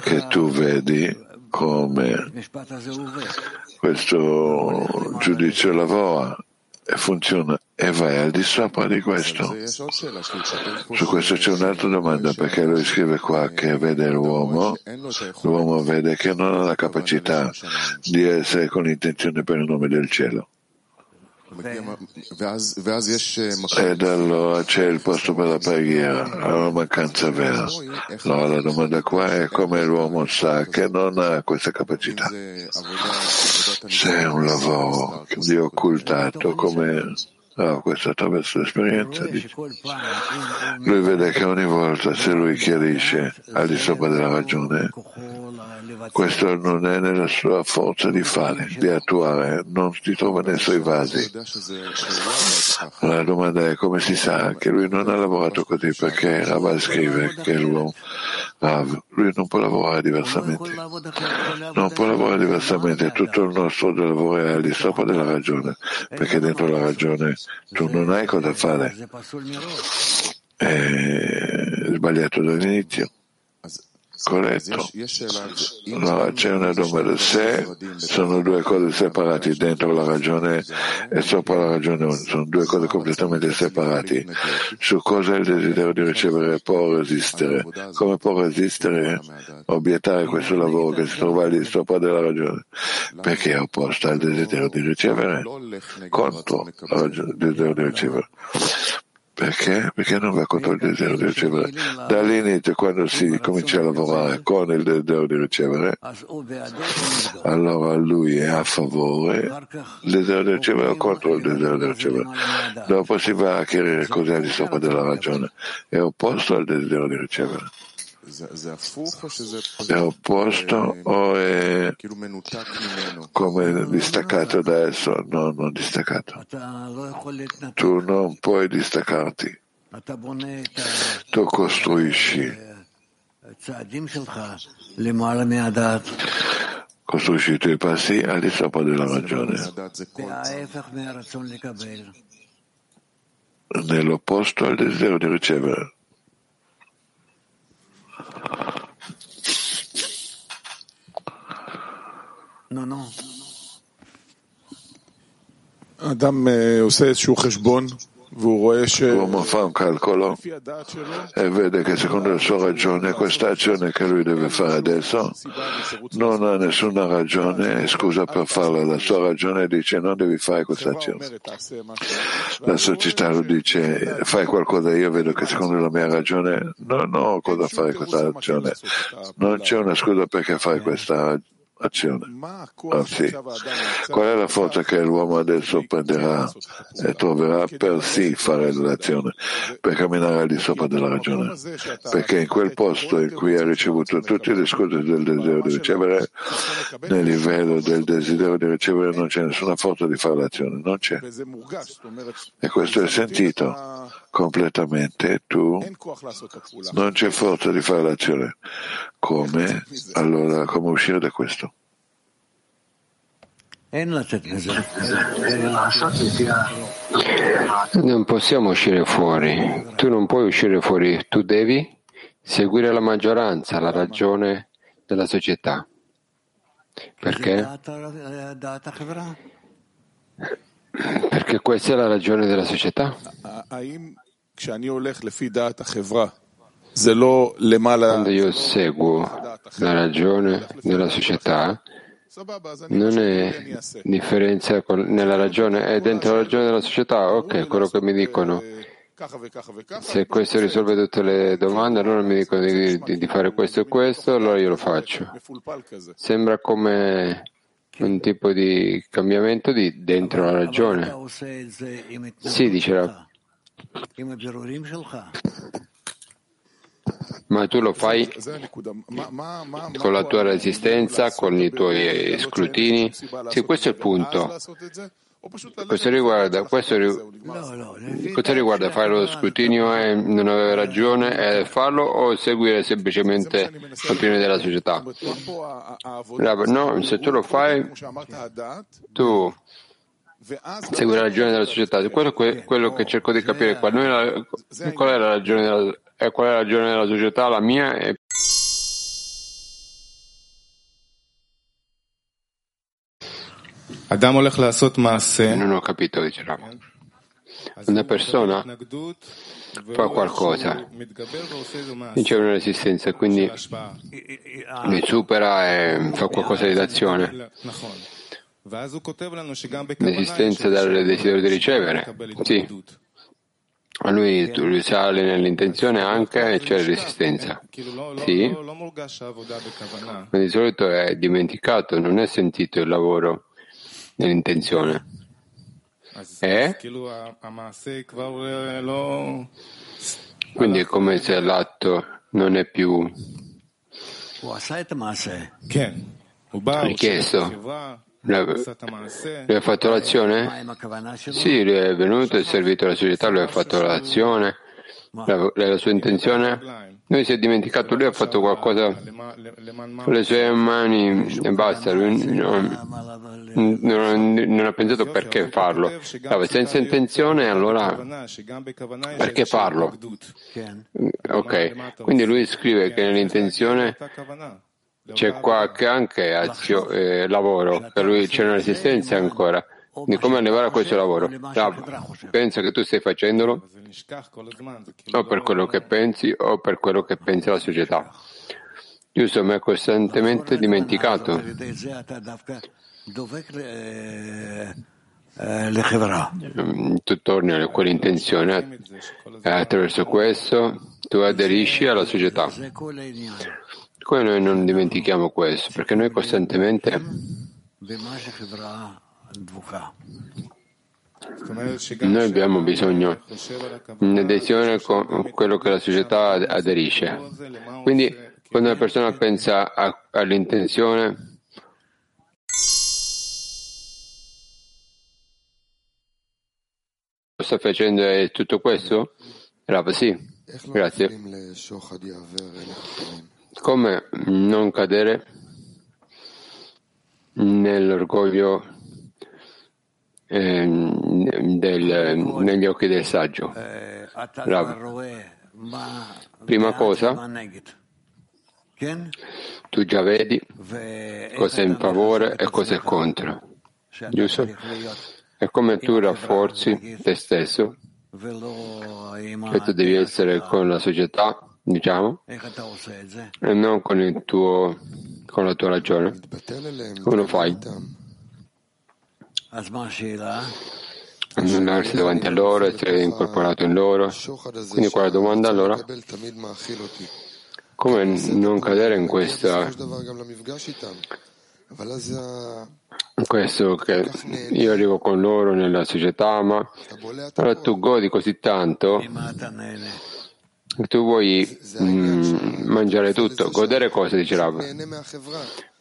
Speaker 2: che tu vedi come questo giudizio lavora e funziona e vai al di sopra di questo. Su questo c'è un'altra domanda perché lui scrive qua che vede l'uomo, l'uomo vede che non ha la capacità di essere con l'intenzione per il nome del cielo. Ed allora c'è il posto per la preghiera, la mancanza vera. Allora la domanda qua è come l'uomo sa che non ha questa capacità. Se è un lavoro di occultato come Ah, questo attraverso l'esperienza. Lui vede che ogni volta se lui chiarisce al di sopra della ragione, questo non è nella sua forza di fare, di attuare, non si trova nei suoi vasi. La domanda è come si sa che lui non ha lavorato così perché Rav scrive che l'uomo lui non può lavorare diversamente. Non può lavorare diversamente, tutto il nostro lavoro è al di sopra della ragione, perché dentro la ragione tu non hai cosa fare. È sbagliato dall'inizio. Corretto. Allora c'è una domanda. Se sono due cose separate dentro la ragione e sopra la ragione, sono due cose completamente separate. Su cosa il desiderio di ricevere può resistere? Come può resistere, obiettare questo lavoro che si trova lì sopra della ragione? Perché è opposta al desiderio di ricevere, contro il desiderio di ricevere. Perché? Perché non va contro il desiderio di ricevere. Dall'inizio, quando si comincia a lavorare con il desiderio di ricevere, allora lui è a favore del desiderio di ricevere o contro il desiderio di ricevere. Dopo si va a chiarire cos'è al di sopra della ragione. È opposto al desiderio di ricevere. È opposto o è come distaccato da esso? No, non distaccato. Tu non puoi distaccarti. Tu costruisci costruisci i tuoi passi al di sopra della ragione. Nell'opposto al desiderio di ricevere.
Speaker 3: אדם עושה איזשהו חשבון
Speaker 2: L'uomo fa un calcolo e vede che secondo la sua ragione questa azione che lui deve fare adesso non ha nessuna ragione e scusa per farla. La sua ragione dice non devi fare questa azione. La società lo dice fai qualcosa, io vedo che secondo la mia ragione non ho cosa fare questa azione. Non c'è una scusa perché fai questa azione azione. Anzi, qual è la forza che l'uomo adesso prenderà e troverà per sì fare l'azione, per camminare al di sopra della ragione? Perché in quel posto in cui ha ricevuto tutte le scuse del desiderio di ricevere, nel livello del desiderio di ricevere non c'è nessuna forza di fare l'azione, non c'è. E questo è sentito completamente, tu non c'è forza di fare l'azione. Come? Allora, come uscire da questo?
Speaker 4: Non possiamo uscire fuori, tu non puoi uscire fuori, tu devi seguire la maggioranza, la ragione della società. Perché? Perché questa è la ragione della società. Quando io seguo la ragione della società, non è differenza nella ragione, è dentro la ragione della società, ok, quello che mi dicono. Se questo risolve tutte le domande, allora mi dicono di, di, di fare questo e questo, allora io lo faccio. Sembra come un tipo di cambiamento di dentro la ragione. Sì, dice la ma tu lo fai con la tua resistenza, con i tuoi scrutini? Sì, questo è il punto. Questo riguarda, questo, questo riguarda fare lo scrutinio e non avere ragione e farlo o seguire semplicemente l'opinione della società? No, se tu lo fai, tu segui la ragione della società. Quello, quello che cerco di capire qua. Noi, qual è la ragione della, e qual è la ragione della società? La mia è Non ho capito, dice Rama. Una persona fa qualcosa, c'è una resistenza, quindi mi supera e fa qualcosa di d'azione. L'esistenza del desiderio di ricevere, sì. A lui risale nell'intenzione anche e c'è resistenza. Sì. Ma di solito è dimenticato, non è sentito il lavoro nell'intenzione. E? Quindi è come se l'atto non è più richiesto. Lui ha fatto l'azione? Sì, lui è venuto, è servito alla società, lui ha fatto l'azione, la, la sua intenzione. Lui si è dimenticato, lui ha fatto qualcosa con le sue mani e basta, lui non, non, non ha pensato perché farlo. Stava senza intenzione, allora perché farlo? Ok, quindi lui scrive che nell'intenzione c'è qualche anche azio, eh, lavoro, per lui c'è una resistenza ancora di come arrivare a questo lavoro. pensa che tu stai facendolo o per quello che pensi o per quello che pensa la società. Giusto, ma è costantemente dimenticato. Mm, tu torni a quell'intenzione e attraverso questo tu aderisci alla società. Come noi non dimentichiamo questo? Perché noi costantemente Noi abbiamo bisogno di adesione con quello che la società aderisce. Quindi, quando una persona pensa all'intenzione, sta facendo tutto questo? Rav, sì, grazie. Come non cadere nell'orgoglio eh, del, negli occhi del saggio? Rav. Prima cosa, tu già vedi cosa è in favore e cosa è contro, giusto? È come tu rafforzi te stesso, che tu devi essere con la società, diciamo, e non con, tuo, con la tua ragione. Come lo fai? Annullarsi davanti a loro, essere incorporato in loro. Quindi quella domanda allora? Come non cadere in questa questo che io arrivo con loro nella società, ma allora tu godi così tanto tu vuoi mm, mangiare tutto, godere cosa dice Rav?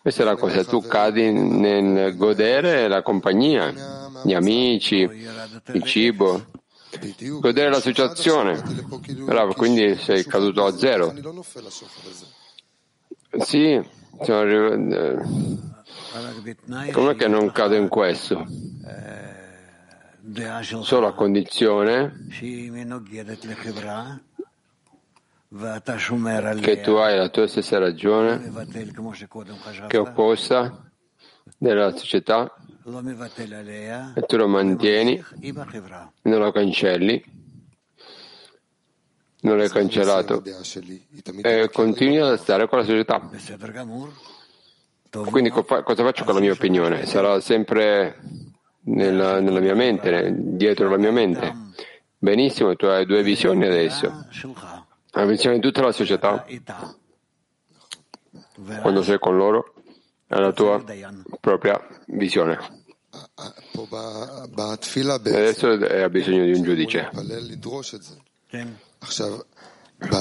Speaker 4: Questa è la cosa, tu cadi nel godere la compagnia, gli amici, il cibo, godere l'associazione. Rav, quindi sei caduto a zero. Sì, sono arrivato Com'è che non cado in questo? Solo a condizione che tu hai la tua stessa ragione che è opposta della società e tu lo mantieni, non lo cancelli, non l'hai cancellato e continui a stare con la società. Quindi cosa faccio con la mia opinione? Sarà sempre nella, nella mia mente, dietro la mia mente. Benissimo, tu hai due visioni adesso. Di tutta la società, quando sei con loro, è la tua propria visione. Adesso ha bisogno di un giudice.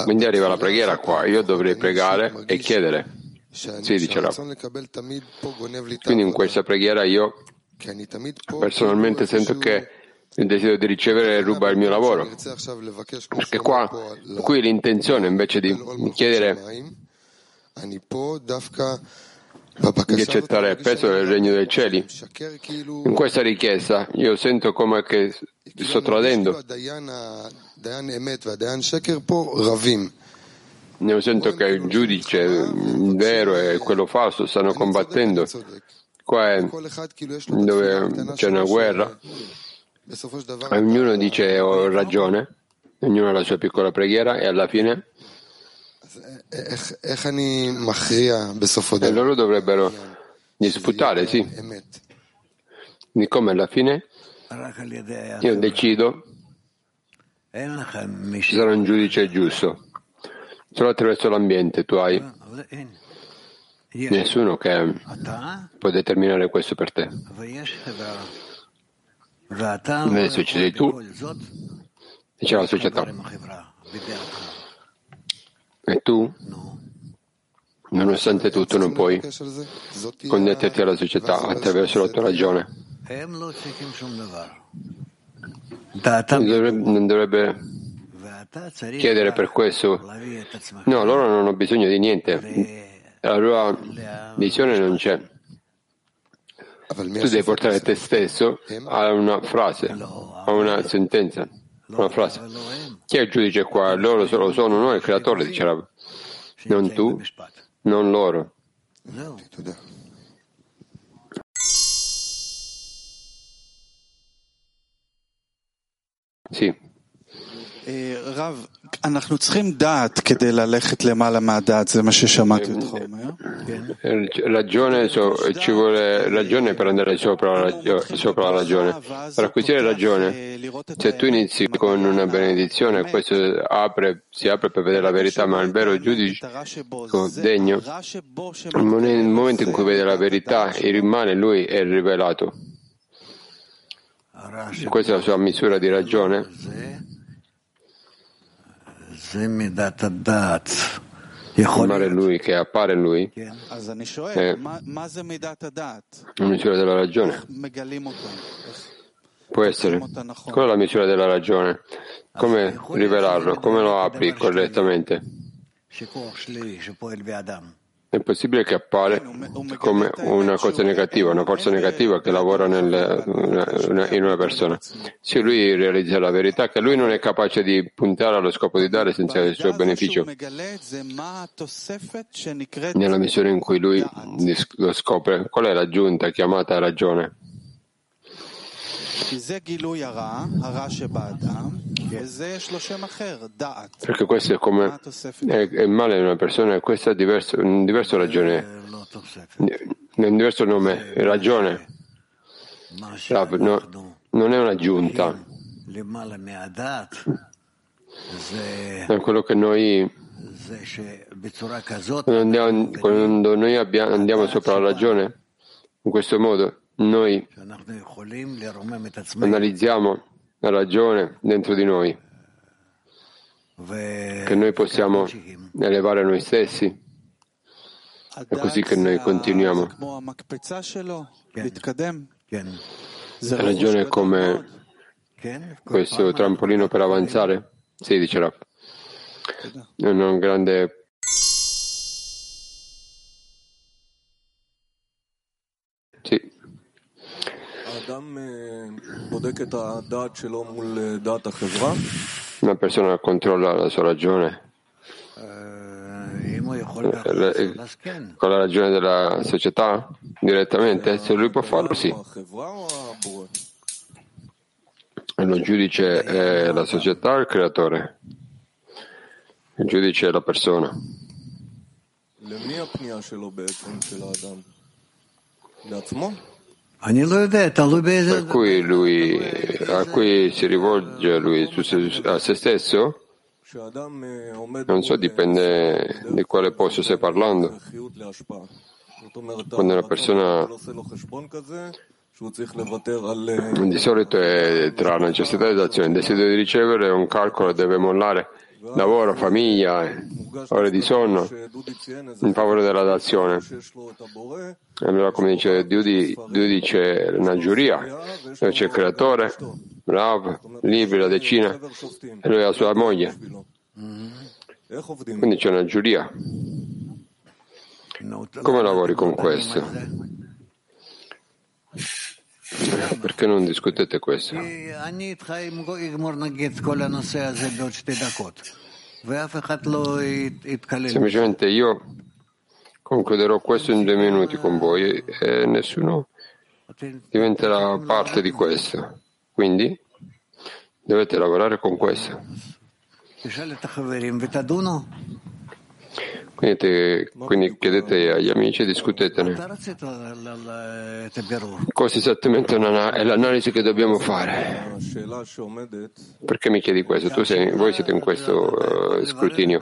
Speaker 4: Quindi arriva la preghiera qua, io dovrei pregare e chiedere. Sì, dice. Quindi in questa preghiera io personalmente sento che il desiderio di ricevere ruba il mio lavoro. Perché qua, qui l'intenzione invece di chiedere di accettare il peso del regno dei cieli. In questa richiesta io sento come che sto tradendo. Io sento che il giudice vero e quello falso stanno combattendo. Qua è dove c'è una guerra. Ognuno dice ho ragione, ognuno ha la sua piccola preghiera e alla fine e loro dovrebbero disputare, sì. Di come alla fine io decido ci sarà un giudice giusto. Solo attraverso l'ambiente tu hai nessuno che può determinare questo per te. Ci sei tu e c'è la società. E tu, nonostante tutto, non puoi connetterti alla società attraverso la tua ragione. Non dovrebbe chiedere per questo. No, loro non hanno bisogno di niente. La loro visione non c'è. Tu devi portare te stesso a una frase, a una sentenza, una frase. Chi è il giudice qua? Loro solo sono noi, il creatore, dice Rav. Non tu, non loro. Sì.
Speaker 1: רב, אנחנו צריכים דעת כדי ללכת למעלה מהדעת, זה מה ששמעתי אותך אומר.
Speaker 4: Ragione, ci vuole ragione per andare sopra la, sopra la ragione. Per acquisire ragione, se tu inizi con una benedizione, questo apre, si apre per vedere la verità, ma il vero giudice degno, nel momento in cui vede la verità, e rimane lui è rivelato. Questa è la sua misura di ragione? Amare lui che appare lui è una misura della ragione. Può essere. Qual è la misura della ragione? Come rivelarlo? Come lo apri correttamente? È possibile che appare come una cosa negativa, una forza negativa che lavora nel, una, in una persona. Se lui realizza la verità che lui non è capace di puntare allo scopo di dare senza il suo beneficio, nella misura in cui lui lo scopre, qual è l'aggiunta chiamata ragione? Perché questo è come è, è male in una persona, questa è diverso, un diverso ragione, un diverso nome, ragione. No, non è un'aggiunta. È quello che noi quando noi abbiamo, andiamo sopra la ragione, in questo modo, noi analizziamo la ragione dentro di noi, che noi possiamo elevare noi stessi. È così che noi continuiamo. La ragione è come questo trampolino per avanzare? Sì, dice Raff. È un grande Sì. Una persona controlla la sua ragione con la ragione della società direttamente? Se lui può farlo, sì. E lo giudice è la società o il creatore? Il giudice è la persona. Per cui lui, a cui si rivolge lui, a se stesso? Non so, dipende di quale posto stai parlando. Quando una persona di solito è tra necessità ed azione, il desiderio di ricevere un calcolo deve mollare lavoro, famiglia, ore di sonno in favore della dazione. Allora, come dice Dudi, c'è una giuria, dove c'è il creatore, Rav, libri, la decina, e lui ha la sua moglie. Quindi c'è una giuria. Come lavori con questo? Perché non discutete questo? Semplicemente io concluderò questo in due minuti con voi e nessuno diventerà parte di questo. Quindi dovete lavorare con questo. Quindi, quindi chiedete agli amici e discutetene. Cosa esattamente è l'analisi che dobbiamo fare? Perché mi chiedi questo? Sei, voi siete in questo uh, scrutinio.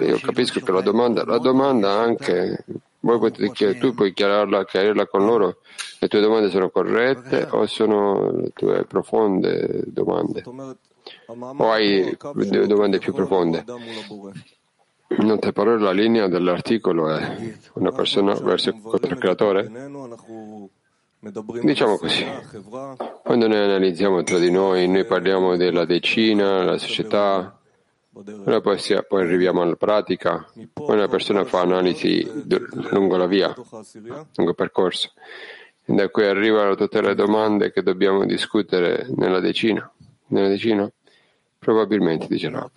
Speaker 4: Io capisco che la domanda, la domanda anche, potete, tu puoi chiarirla, chiarirla con loro, le tue domande sono corrette o sono le tue profonde domande? O hai domande più profonde? In altre parole, la linea dell'articolo è una persona verso il creatore? Diciamo così, quando noi analizziamo tra di noi, noi parliamo della decina, la società, poi arriviamo alla pratica, poi una persona fa analisi lungo la via, lungo il percorso, e da qui arrivano tutte le domande che dobbiamo discutere nella decina. Nella decina Probabilmente, dice no.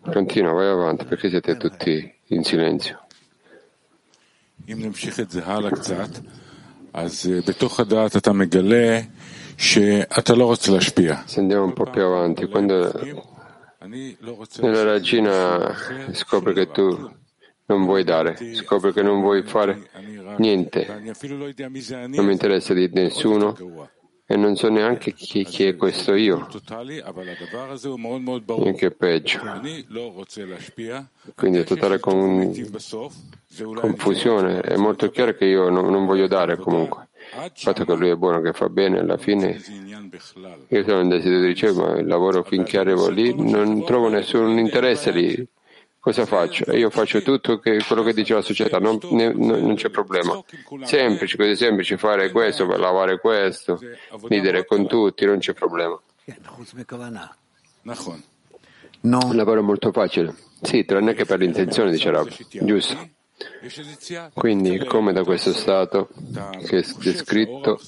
Speaker 4: Continua, vai avanti, perché siete tutti in silenzio. Se andiamo un po' più avanti, quando nella regina scopre che tu non vuoi dare, scopre che non vuoi fare niente, non mi interessa di nessuno, e non so neanche chi, chi è questo io, e che peggio. Quindi è totale con, confusione. È molto chiaro che io non, non voglio dare comunque. Il fatto che lui è buono, che fa bene, alla fine io sono in desiderio di ricevere, ma il lavoro finché arrivo lì non trovo nessun interesse lì cosa faccio? Io faccio tutto che, quello che dice la società, non, ne, non, c'è problema. Semplice, così semplice fare questo, lavare questo, ridere con tutti, non c'è problema. Il lavoro è molto facile. Sì, tranne che per l'intenzione, dice Rab. Giusto. Quindi, come da questo stato che è descritto,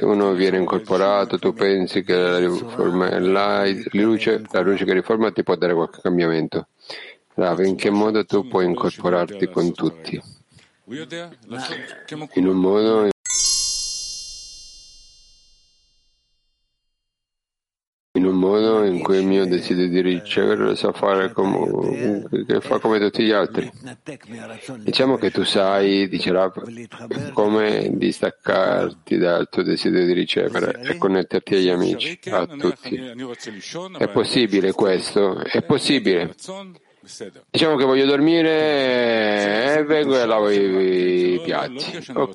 Speaker 4: uno viene incorporato, tu pensi che la, riforma, la, luce, la luce che riforma ti può dare qualche cambiamento. Rav, in che modo tu puoi incorporarti con tutti? In un modo in un modo in cui il mio desiderio di ricevere lo sa fare come, che fa come tutti gli altri. Diciamo che tu sai, dice Rav, come distaccarti dal tuo desiderio di ricevere e connetterti agli amici, a tutti. È possibile questo? È possibile. Diciamo che voglio dormire e vengo e lavo i piatti, ok?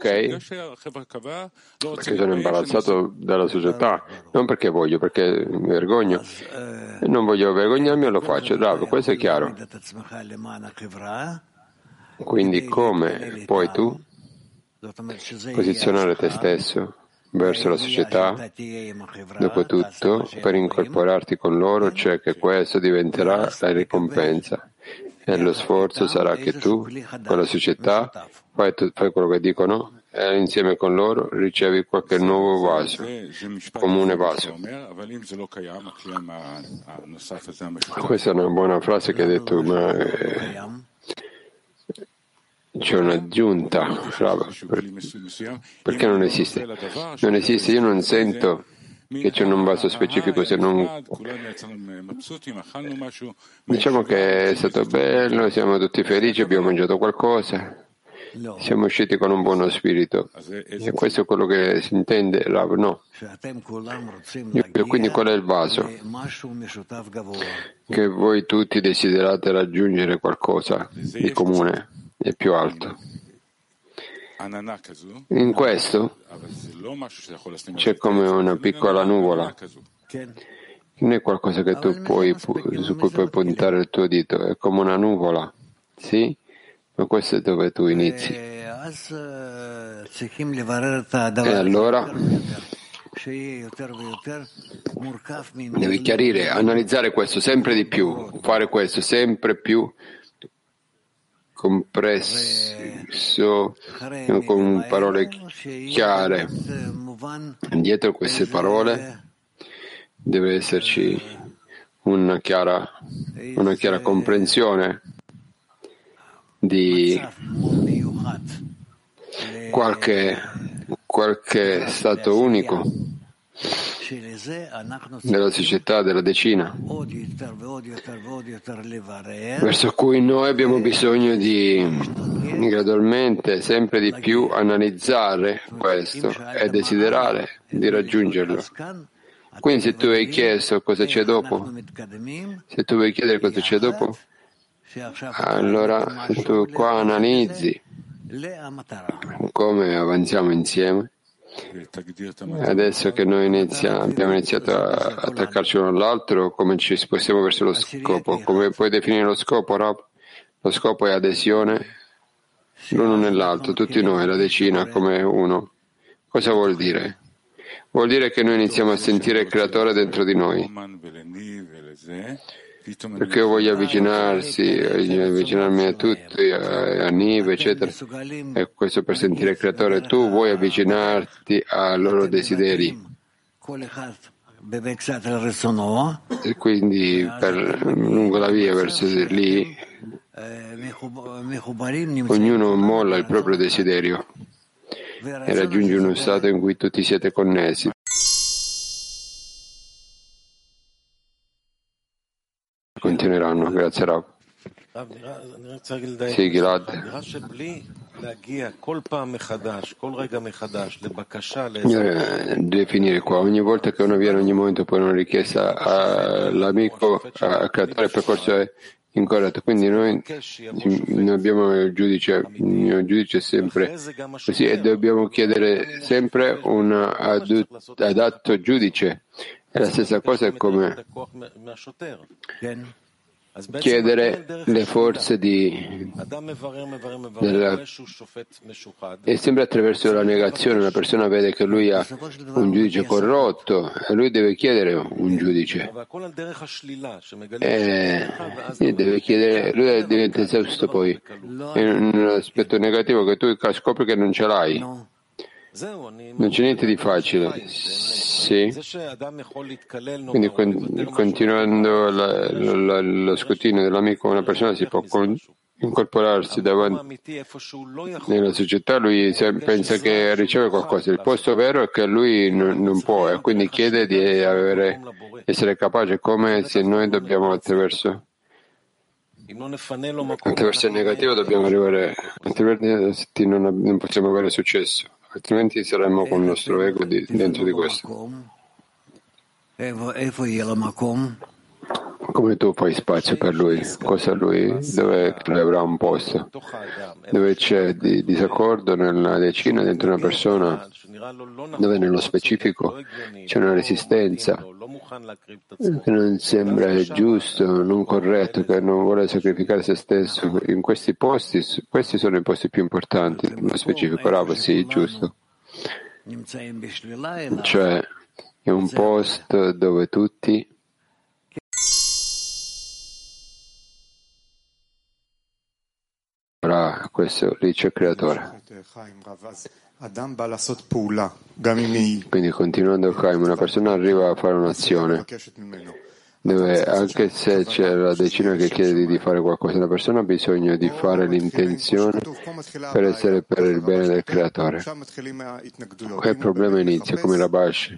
Speaker 4: Perché sono imbarazzato dalla società, non perché voglio, perché mi vergogno. Non voglio vergognarmi e lo faccio, bravo, questo è chiaro. Quindi come puoi tu posizionare te stesso verso la società, dopotutto, per incorporarti con loro, cioè che questo diventerà la ricompensa. E lo sforzo sarà che tu, con la società, fai, fai quello che dicono e insieme con loro ricevi qualche nuovo vaso, comune vaso. Questa è una buona frase che hai detto, ma eh, c'è un'aggiunta, perché non esiste? Non esiste, io non sento che c'è un vaso specifico se non diciamo che è stato bello siamo tutti felici abbiamo mangiato qualcosa siamo usciti con un buono spirito. E questo è quello che si intende Rav no. Quindi qual è il vaso? Che voi tutti desiderate raggiungere qualcosa di comune e più alto. In questo c'è come una piccola nuvola. Non è qualcosa che tu puoi, su cui puoi puntare il tuo dito, è come una nuvola, sì? Ma questo è dove tu inizi. E allora devi chiarire, analizzare questo sempre di più, fare questo sempre più compresso con parole chiare. Dietro queste parole deve esserci una chiara, una chiara comprensione di qualche, qualche stato unico della società della decina, verso cui noi abbiamo bisogno di gradualmente, sempre di più, analizzare questo e desiderare di raggiungerlo. Quindi se tu hai chiesto cosa c'è dopo, se tu vuoi chiedere cosa c'è dopo, allora tu qua analizzi come avanziamo insieme Adesso che noi inizia, abbiamo iniziato a attaccarci l'uno all'altro, come ci spostiamo verso lo scopo? Come puoi definire lo scopo, Rob? Lo scopo è adesione l'uno nell'altro, tutti noi, la decina come uno. Cosa vuol dire? Vuol dire che noi iniziamo a sentire il creatore dentro di noi perché io voglio avvicinarsi, avvicinarmi a tutti, a, a Nive, eccetera. E questo per sentire il creatore. Tu vuoi avvicinarti ai loro desideri. E quindi per, lungo la via verso lì, ognuno molla il proprio desiderio e raggiunge uno stato in cui tutti siete connessi. Continueranno. Grazie Rav. Sì, Gilad. definire qua, ogni volta che uno viene, ogni momento poi una richiesta all'amico, al creatore, il percorso è incorretto. Quindi noi, noi abbiamo il giudice, il giudice sempre così e dobbiamo chiedere sempre un adatto giudice. È la stessa cosa come chiedere le forze di, della, e sempre attraverso la negazione una persona vede che lui ha un giudice corrotto e lui deve chiedere un giudice. E deve chiedere, lui diventa esausto poi. è un aspetto negativo che tu scopri che non ce l'hai non c'è niente di facile sì. Quindi continuando la, la, lo scrutinio dell'amico, una persona si può con, incorporarsi davanti nella società, lui pensa che riceve qualcosa. Il posto vero è che lui non, non può e quindi chiede di avere, essere capace come se noi dobbiamo attraverso attraverso il negativo dobbiamo arrivare, altrimenti non, non possiamo avere successo altrimenti saremmo con il nostro ego di, dentro di questo. Come tu fai spazio per lui? Cosa lui? Dove lui avrà un posto? Dove c'è di, disaccordo nella decina dentro una persona? Dove nello specifico c'è una resistenza non sembra giusto, non corretto, che non vuole sacrificare se stesso. In questi posti, questi sono i posti più importanti, nello specifico Rav, sì, giusto. Cioè, è un posto dove tutti Ora, questo lì c'è il creatore. Quindi continuando Chaim, una persona arriva a fare un'azione dove anche se c'è la decina che chiede di fare qualcosa, una persona ha bisogno di fare l'intenzione per essere per il bene del creatore. Qua il problema inizia, come Rabash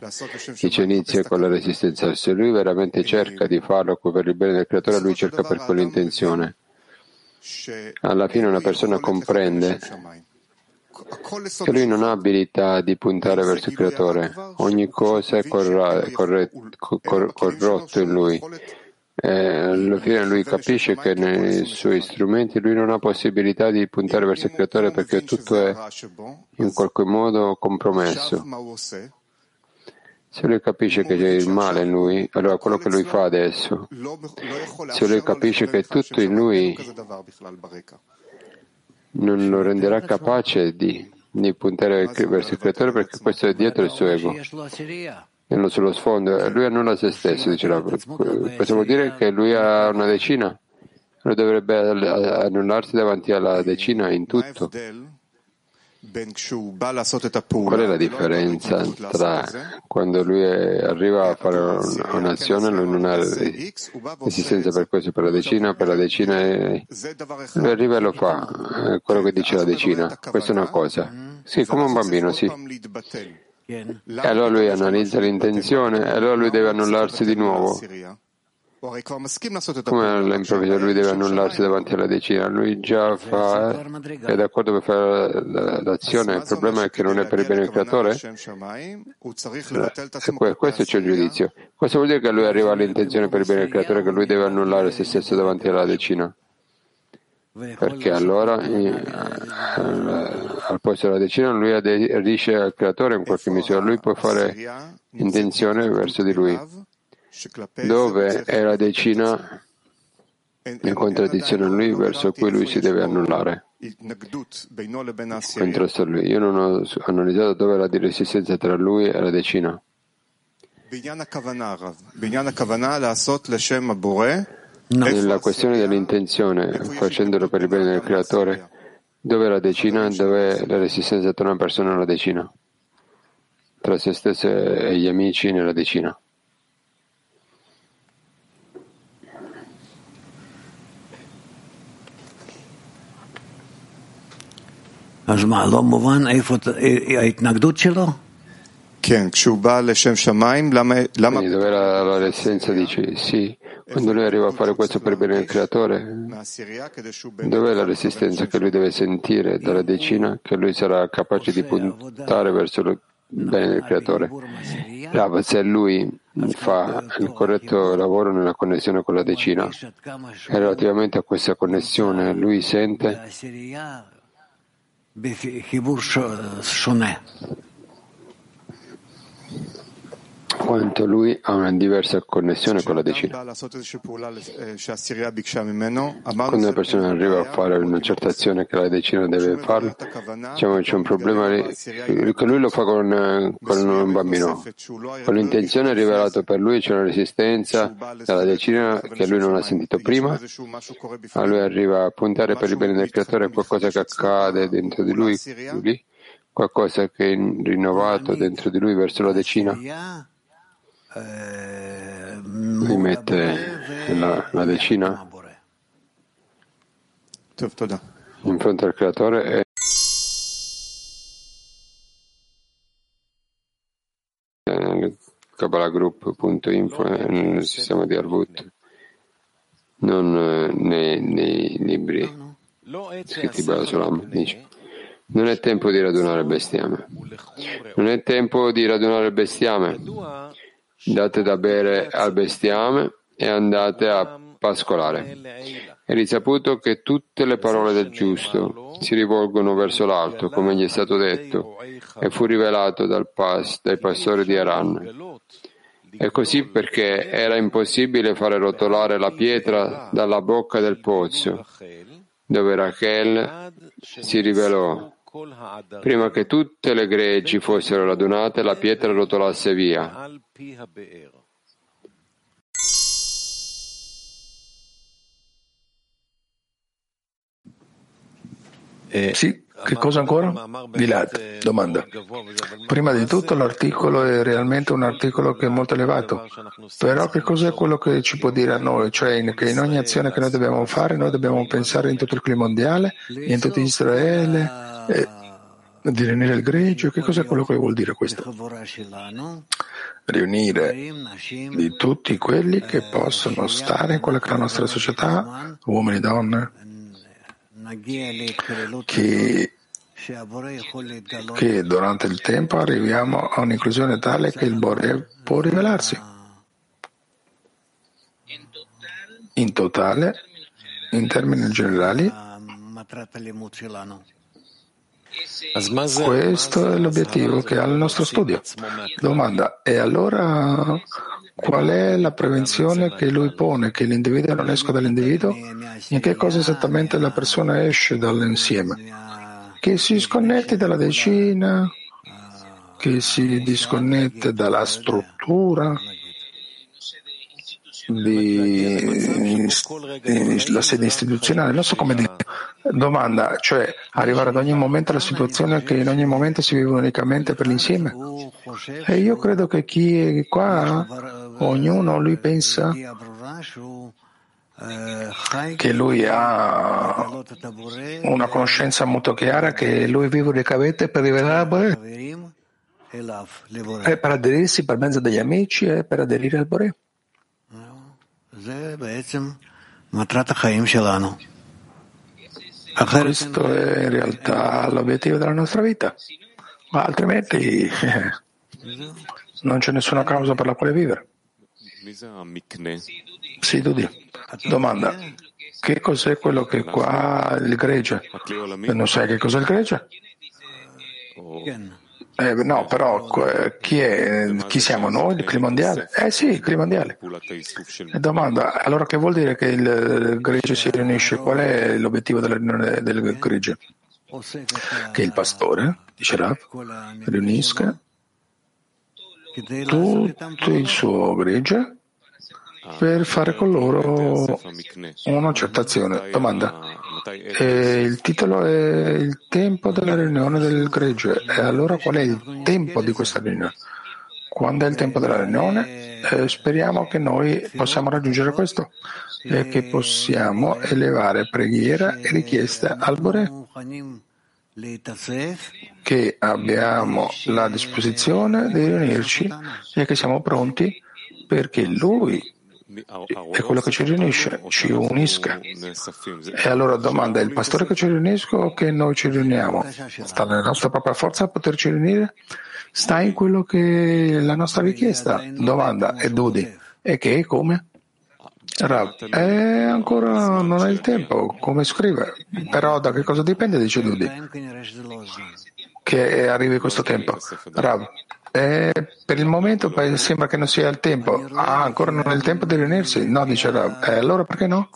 Speaker 4: dice, inizia con la resistenza. Se lui veramente cerca di farlo per il bene del creatore, lui cerca per quell'intenzione. Alla fine una persona comprende che lui non ha abilità di puntare verso il creatore. Ogni cosa è corra- corre- cor- corrotto in lui. E alla fine lui capisce che nei suoi strumenti lui non ha possibilità di puntare verso il creatore perché tutto è in qualche modo compromesso. Se lui capisce che c'è il male in lui, allora quello che lui fa adesso, se lui capisce che tutto in lui non lo renderà capace di, di puntare verso il creatore perché questo è dietro il suo ego. E sullo sfondo, lui annulla se stesso, dice la, questo vuol dire che lui ha una decina, lui dovrebbe annullarsi davanti alla decina in tutto. Qual è la differenza tra quando lui arriva a fare un'azione, lui non ha resistenza per questo, per la decina, per la decina, e lui arriva e lo fa, quello che dice la decina. Questa è una cosa. Sì, come un bambino, sì. E allora lui analizza l'intenzione e allora lui deve annullarsi di nuovo. Come all'improvviso lui deve annullarsi davanti alla decina, lui già fa, è d'accordo per fare l'azione, il problema è che non è per il bene del creatore? Questo c'è il giudizio. Questo vuol dire che lui arriva all'intenzione per il bene del creatore, che lui deve annullare se stesso davanti alla decina. Perché allora al posto della decina lui aderisce al creatore in qualche misura, lui può fare intenzione verso di lui dove è la decina in contraddizione a lui verso cui lui si deve annullare. Contrasto a lui. Io non ho analizzato dove è la resistenza tra lui e la decina. Nella questione dell'intenzione, facendolo per il bene del creatore, dove è la decina, dove è la resistenza tra una persona e la decina, tra se stesso e gli amici nella decina.
Speaker 5: אז מה, לא מובן איפה ההתנגדות שלו?
Speaker 2: כן, כשהוא בא לשם שמיים, למה... Quindi dove la, la l'essenza dice sì,
Speaker 4: Quando lui arriva a fare questo per bene del creatore, dov'è la resistenza che lui deve sentire dalla decina che lui sarà capace di puntare verso il bene del creatore? Rav, se lui fa il corretto lavoro nella connessione con la decina e relativamente a questa connessione lui sente בחיבור שונה. Quanto lui ha una diversa connessione con la decina. Quando una persona arriva a fare una certa azione che la decina deve fare, diciamo c'è un problema che lui lo fa con, con un bambino. Con l'intenzione rivelata per lui c'è una resistenza dalla decina che lui non ha sentito prima, a lui arriva a puntare per il bene del creatore qualcosa che accade dentro di lui, lui qualcosa che è rinnovato dentro di lui verso la decina lui mette la, la decina? In fronte al creatore e nel kabbalagroup.info nel sistema di Arvut. non nei, nei libri scritti Bala Solam dice non è tempo di radunare bestiame. Non è tempo di radunare bestiame date da bere al bestiame e andate a pascolare. È risaputo che tutte le parole del giusto si rivolgono verso l'alto, come gli è stato detto, e fu rivelato pas, dai pastori di Aran. E così perché era impossibile fare rotolare la pietra dalla bocca del pozzo, dove Rachel si rivelò Prima che tutte le greggi fossero radunate, la pietra rotolasse via.
Speaker 6: Sì, che cosa ancora? Gilad, domanda. Prima di tutto l'articolo è realmente un articolo che è molto elevato, però che cos'è quello che ci può dire a noi? Cioè che in ogni azione che noi dobbiamo fare noi dobbiamo pensare in tutto il clima mondiale, in tutto Israele, eh, di riunire il greggio, che cos'è quello che vuol dire questo? Riunire di tutti quelli che possono stare in quella che è la nostra società, uomini e donne, che, che durante il tempo arriviamo a un'inclusione tale che il Bore può rivelarsi. In totale, in termini generali, questo è l'obiettivo che ha il nostro studio. Domanda, e allora qual è la prevenzione che lui pone, che l'individuo non esca dall'individuo? In che cosa esattamente la persona esce dall'insieme? Che si sconnetti dalla decina, che si disconnette dalla struttura, di, di, la sede istituzionale, non so come dire. Domanda, cioè arrivare ad ogni momento alla situazione che in ogni momento si vive unicamente per l'insieme? E io credo che chi è qua, ognuno lui pensa che lui ha una conoscenza molto chiara che lui vive unicamente per rivelare e per aderirsi per mezzo degli amici e per aderire al Bore. Questo è in realtà l'obiettivo della nostra vita, ma altrimenti non c'è nessuna causa per la quale vivere. Sì, Dudi. Domanda. Che cos'è quello che qua il gregge? Non sai che cos'è il gregge? Eh, no, però chi, è, chi siamo noi? Il clima mondiale? Eh sì, il clima mondiale. E domanda, allora che vuol dire che il grigio si riunisce? Qual è l'obiettivo della riunione del grigio? Che il pastore, dice Rav, riunisca tutto il suo grigio per fare con loro una certa azione. Domanda. E il titolo è il tempo della riunione del greggio. E allora qual è il tempo di questa riunione? Quando è il tempo della riunione? Eh, speriamo che noi possiamo raggiungere questo e che possiamo elevare preghiera e richiesta al Bore che abbiamo la disposizione di riunirci e che siamo pronti perché Lui è quello che ci riunisce, ci unisca. E allora domanda, è il pastore che ci riunisce o che noi ci riuniamo? Sta nella nostra propria forza poterci riunire? Sta in quello che è la nostra richiesta. Domanda, è Dudi. E che? Come? Rav, eh, ancora non è il tempo, come scrive. Però da che cosa dipende, dice Dudi, che arrivi questo tempo? Rav, eh, per il momento sembra che non sia il tempo. Ah, ancora non è il tempo di riunirsi? No, dice Rav. Eh, allora perché no?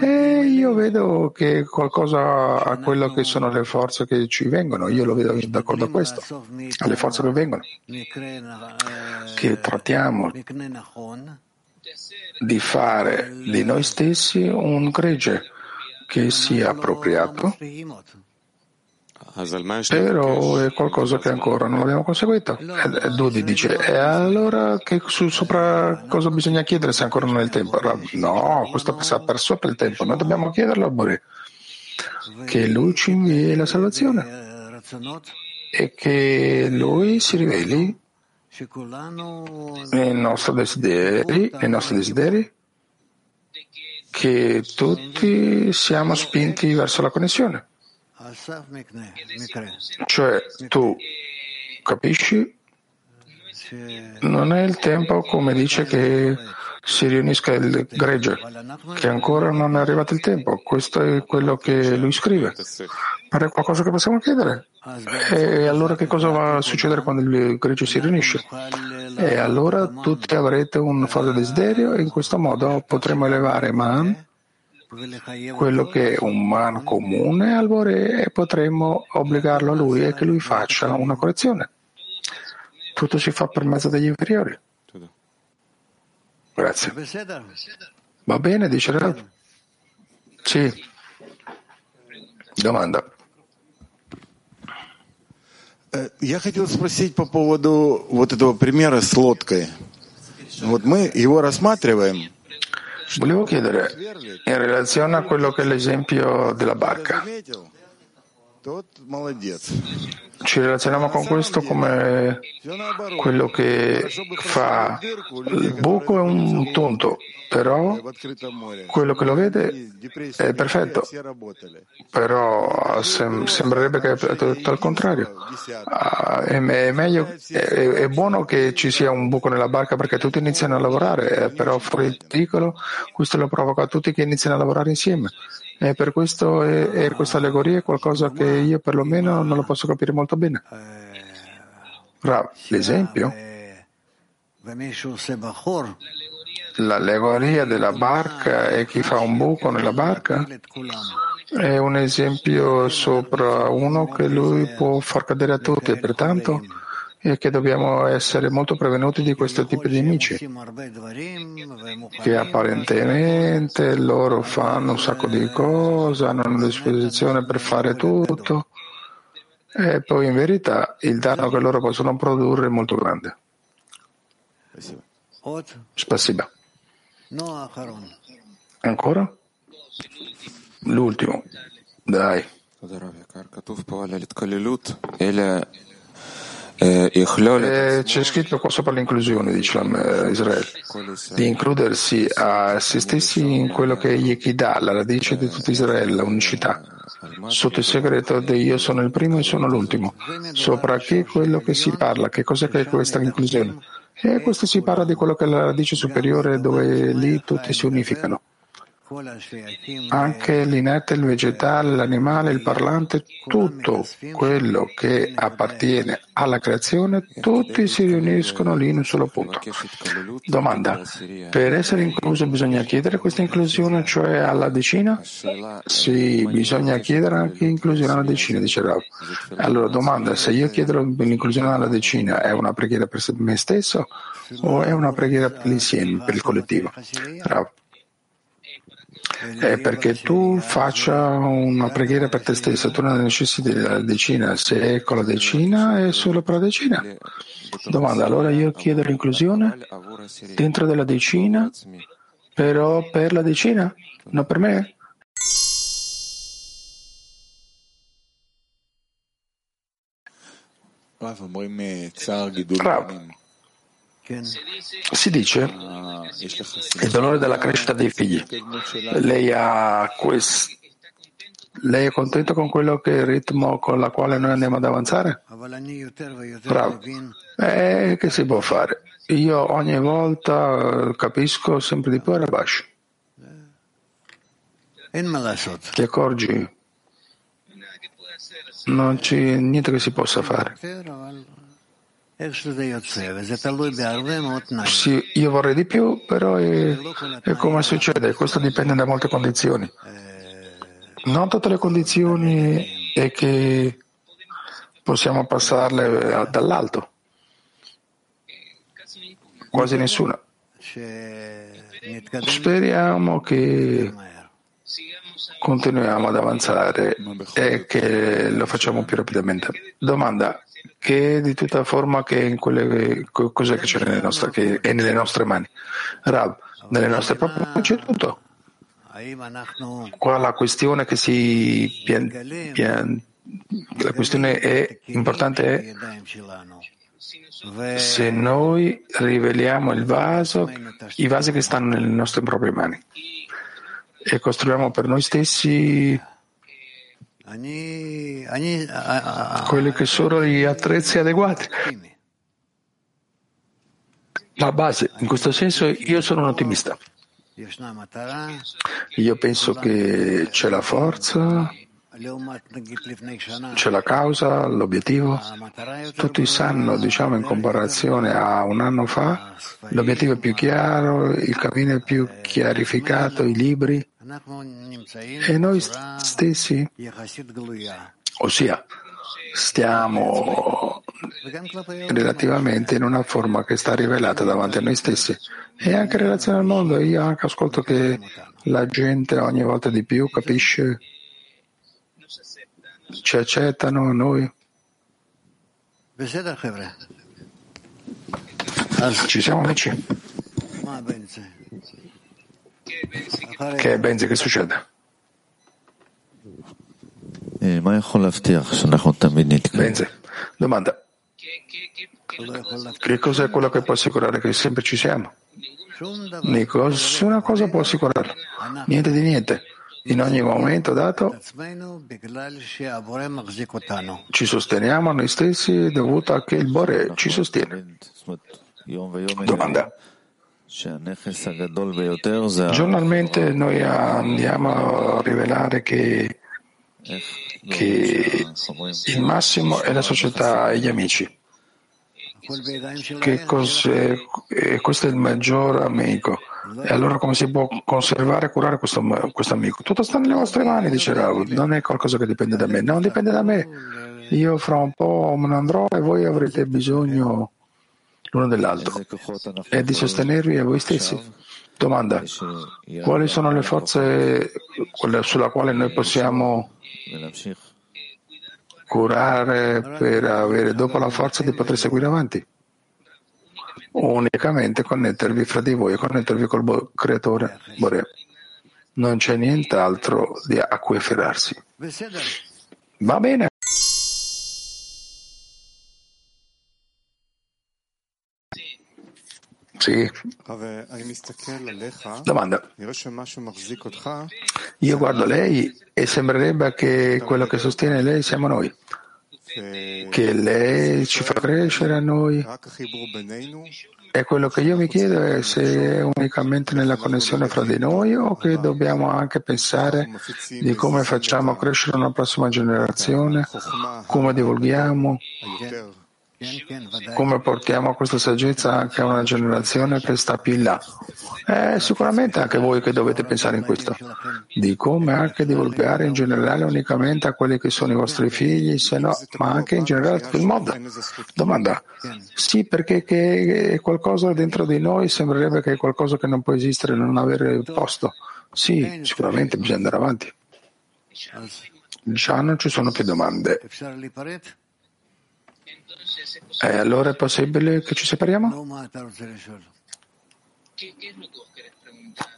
Speaker 6: Eh, io vedo che qualcosa a quello che sono le forze che ci vengono, io lo vedo d'accordo a questo, alle forze che vengono, che trattiamo di fare di noi stessi un gregge che sia appropriato, però è qualcosa che ancora non abbiamo conseguito. E Dudi dice, e allora che su, sopra cosa bisogna chiedere se ancora non è il tempo? No, questo passa per sopra il tempo, noi dobbiamo chiederlo a Bore, che lui ci invii la salvazione e che lui si riveli nei nostri desideri, nei nostri desideri che tutti siamo spinti verso la connessione. Cioè tu capisci? Non è il tempo, come dice, che si riunisca il gregge, che ancora non è arrivato il tempo. Questo è quello che lui scrive. Ma è qualcosa che possiamo chiedere. E allora che cosa va a succedere quando il gregge si riunisce? E allora tutti avrete un forte desiderio e in questo modo potremo elevare Man, quello che è un Man comune al Bore e potremo obbligarlo a lui e che lui faccia una correzione. Tutto si fa per mezzo degli inferiori. Grazie. Va bene, dice Rav? Sì. Domanda.
Speaker 7: Я хотел спросить по поводу вот этого примера с лодкой. Вот мы его рассматриваем.
Speaker 6: Volevo chiedere, in relazione a quello che è l'esempio della barca, ci relazioniamo con questo come quello che fa il buco è un tonto, però quello che lo vede è perfetto. Però sem- sembrerebbe che è tutto al contrario. È, è, meglio, è, è, buono che ci sia un buco nella barca perché tutti iniziano a lavorare, eh, però fuori il pericolo questo lo provoca a tutti che iniziano a lavorare insieme. E per questo è, è questa allegoria è qualcosa che io perlomeno non lo posso capire molto bene. Rav, l'esempio? L'allegoria della barca e chi fa un buco nella barca è un esempio sopra uno che lui può far cadere a tutti, pertanto e che dobbiamo essere molto prevenuti di questo tipo di amici, che apparentemente loro fanno un sacco di cose, hanno una disposizione per fare tutto, e poi in verità il danno che loro possono produrre è molto grande. Spasiba. Ancora? L'ultimo. Dai. Eh, c'è scritto qua sopra l'inclusione, dice eh, Israele, di includersi a se stessi in quello che è Yekidah, la radice di tutto Israele, la unicità, sotto il segreto di io sono il primo e sono l'ultimo. Sopra che quello che si parla, che cos'è che è questa inclusione? E questo si parla di quello che è la radice superiore dove lì tutti si unificano. Anche l'inerte, il vegetale, l'animale, il parlante, tutto quello che appartiene alla creazione, tutti si riuniscono lì in un solo punto. Domanda, per essere incluso bisogna chiedere questa inclusione, cioè alla decina? Sì, bisogna chiedere anche inclusione alla decina, dice Rav. Allora domanda, se io chiedo l'inclusione alla decina, è una preghiera per me stesso o è una preghiera per l'insieme, per il collettivo? Rav è perché tu faccia una preghiera per te stesso, tu non necessiti della decina, se è con la decina è solo per la decina. Domanda, allora io chiedo l'inclusione dentro della decina, però per la decina, non per me? Rav, Si dice il dolore della crescita dei figli. Lei, quest... Lei è contento con quello che è il ritmo con il quale noi andiamo ad avanzare? Bravo. Eh, che si può fare? Io ogni volta capisco sempre di più Rabash. Ti accorgi? Non c'è niente che si possa fare. Sì, io vorrei di più, però è, è come succede, questo dipende da molte condizioni. Non tutte le condizioni è che possiamo passarle dall'alto, quasi nessuna. Speriamo che continuiamo ad avanzare e che lo facciamo più rapidamente. Domanda, che di tutta forma che in quelle cos'è che c'è nelle nostre, che è nelle nostre mani? Rav, nelle nostre proprie mani c'è tutto. Qua la questione che si pian, pian, la questione è importante è se noi riveliamo il vaso, i vasi che stanno nelle nostre proprie mani e costruiamo per noi stessi quelli che sono gli attrezzi adeguati. La base, in questo senso io sono un ottimista. Io penso che c'è la forza, c'è la causa, l'obiettivo. Tutti sanno, diciamo, in comparazione a un anno fa, l'obiettivo è più chiaro, il cammino è più chiarificato, i libri. E noi stessi, ossia, stiamo relativamente in una forma che sta rivelata davanti a noi stessi e anche in relazione al mondo. Io anche ascolto che la gente ogni volta di più capisce ci accettano noi. Ci siamo amici? Che Benzi, che succede? Benzi, domanda. Che cos'è quello che può assicurare che sempre ci siamo? Nessuna cosa può assicurare. Niente di niente in ogni momento dato ci sosteniamo noi stessi dovuto a che il Bore ci sostiene. Domanda. Giornalmente noi andiamo a rivelare che, che il massimo è la società e gli amici. Che cos'è, questo è il maggior amico. E allora come si può conservare e curare questo, questo amico? Tutto sta nelle vostre mani, dice Raul. Non è qualcosa che dipende da me. Non dipende da me. Io fra un po' me ne andrò e voi avrete bisogno l'uno dell'altro e di sostenervi a voi stessi. Domanda, quali sono le forze sulla quale noi possiamo curare per avere dopo la forza di poter seguire avanti? Unicamente connettervi fra di voi e connettervi col creatore Borea. Non c'è nient'altro a cui afferrarsi. Va bene. Sì. Domanda. Io guardo lei e sembrerebbe che quello che sostiene lei siamo noi che lei ci fa crescere a noi. E quello che io mi chiedo è se è unicamente nella connessione fra di noi o che dobbiamo anche pensare di come facciamo crescere una prossima generazione, come divulghiamo, come portiamo questa saggezza anche a una generazione che sta più in là? Eh, sicuramente anche voi che dovete pensare in questo, di come anche divulgare in generale unicamente a quelli che sono i vostri figli, se no, ma anche in generale a tutto il mondo. Domanda, sì, perché è qualcosa dentro di noi sembrerebbe che è qualcosa che non può esistere, non avere posto. Sì, sicuramente bisogna andare avanti. Già non ci sono più domande. E allora è possibile che ci separiamo?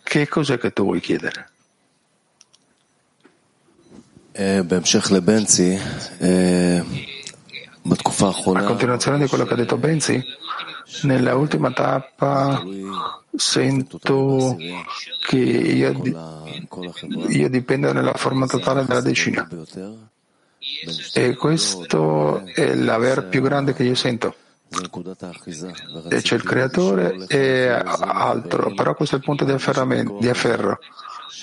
Speaker 6: Che cos'è che tu vuoi chiedere?
Speaker 8: Eh,
Speaker 6: A continuazione di quello che ha detto Benzi, Nella ultima tappa sento che io, io dipendo nella forma totale della decina. E questo è l'aver più grande che io sento. E c'è il creatore e altro, però questo è il punto di, di afferro.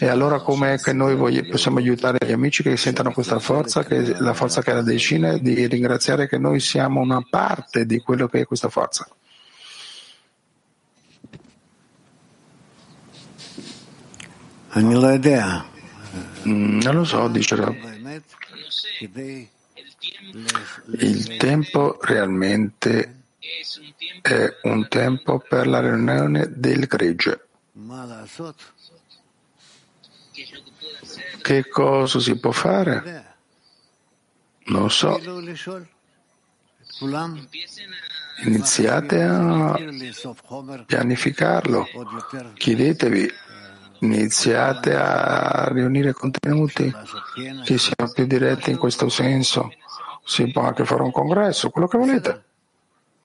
Speaker 6: E allora com'è che noi possiamo aiutare gli amici che sentono questa forza, che la forza che è la decina, di ringraziare che noi siamo una parte di quello che è questa forza? Mm, non lo so, dice. Il tempo realmente è un tempo per la riunione del gregge. Che cosa si può fare? Non so. Iniziate a pianificarlo. Chiedetevi iniziate a riunire contenuti che siano più diretti in questo senso. Si può anche fare un congresso, quello che volete.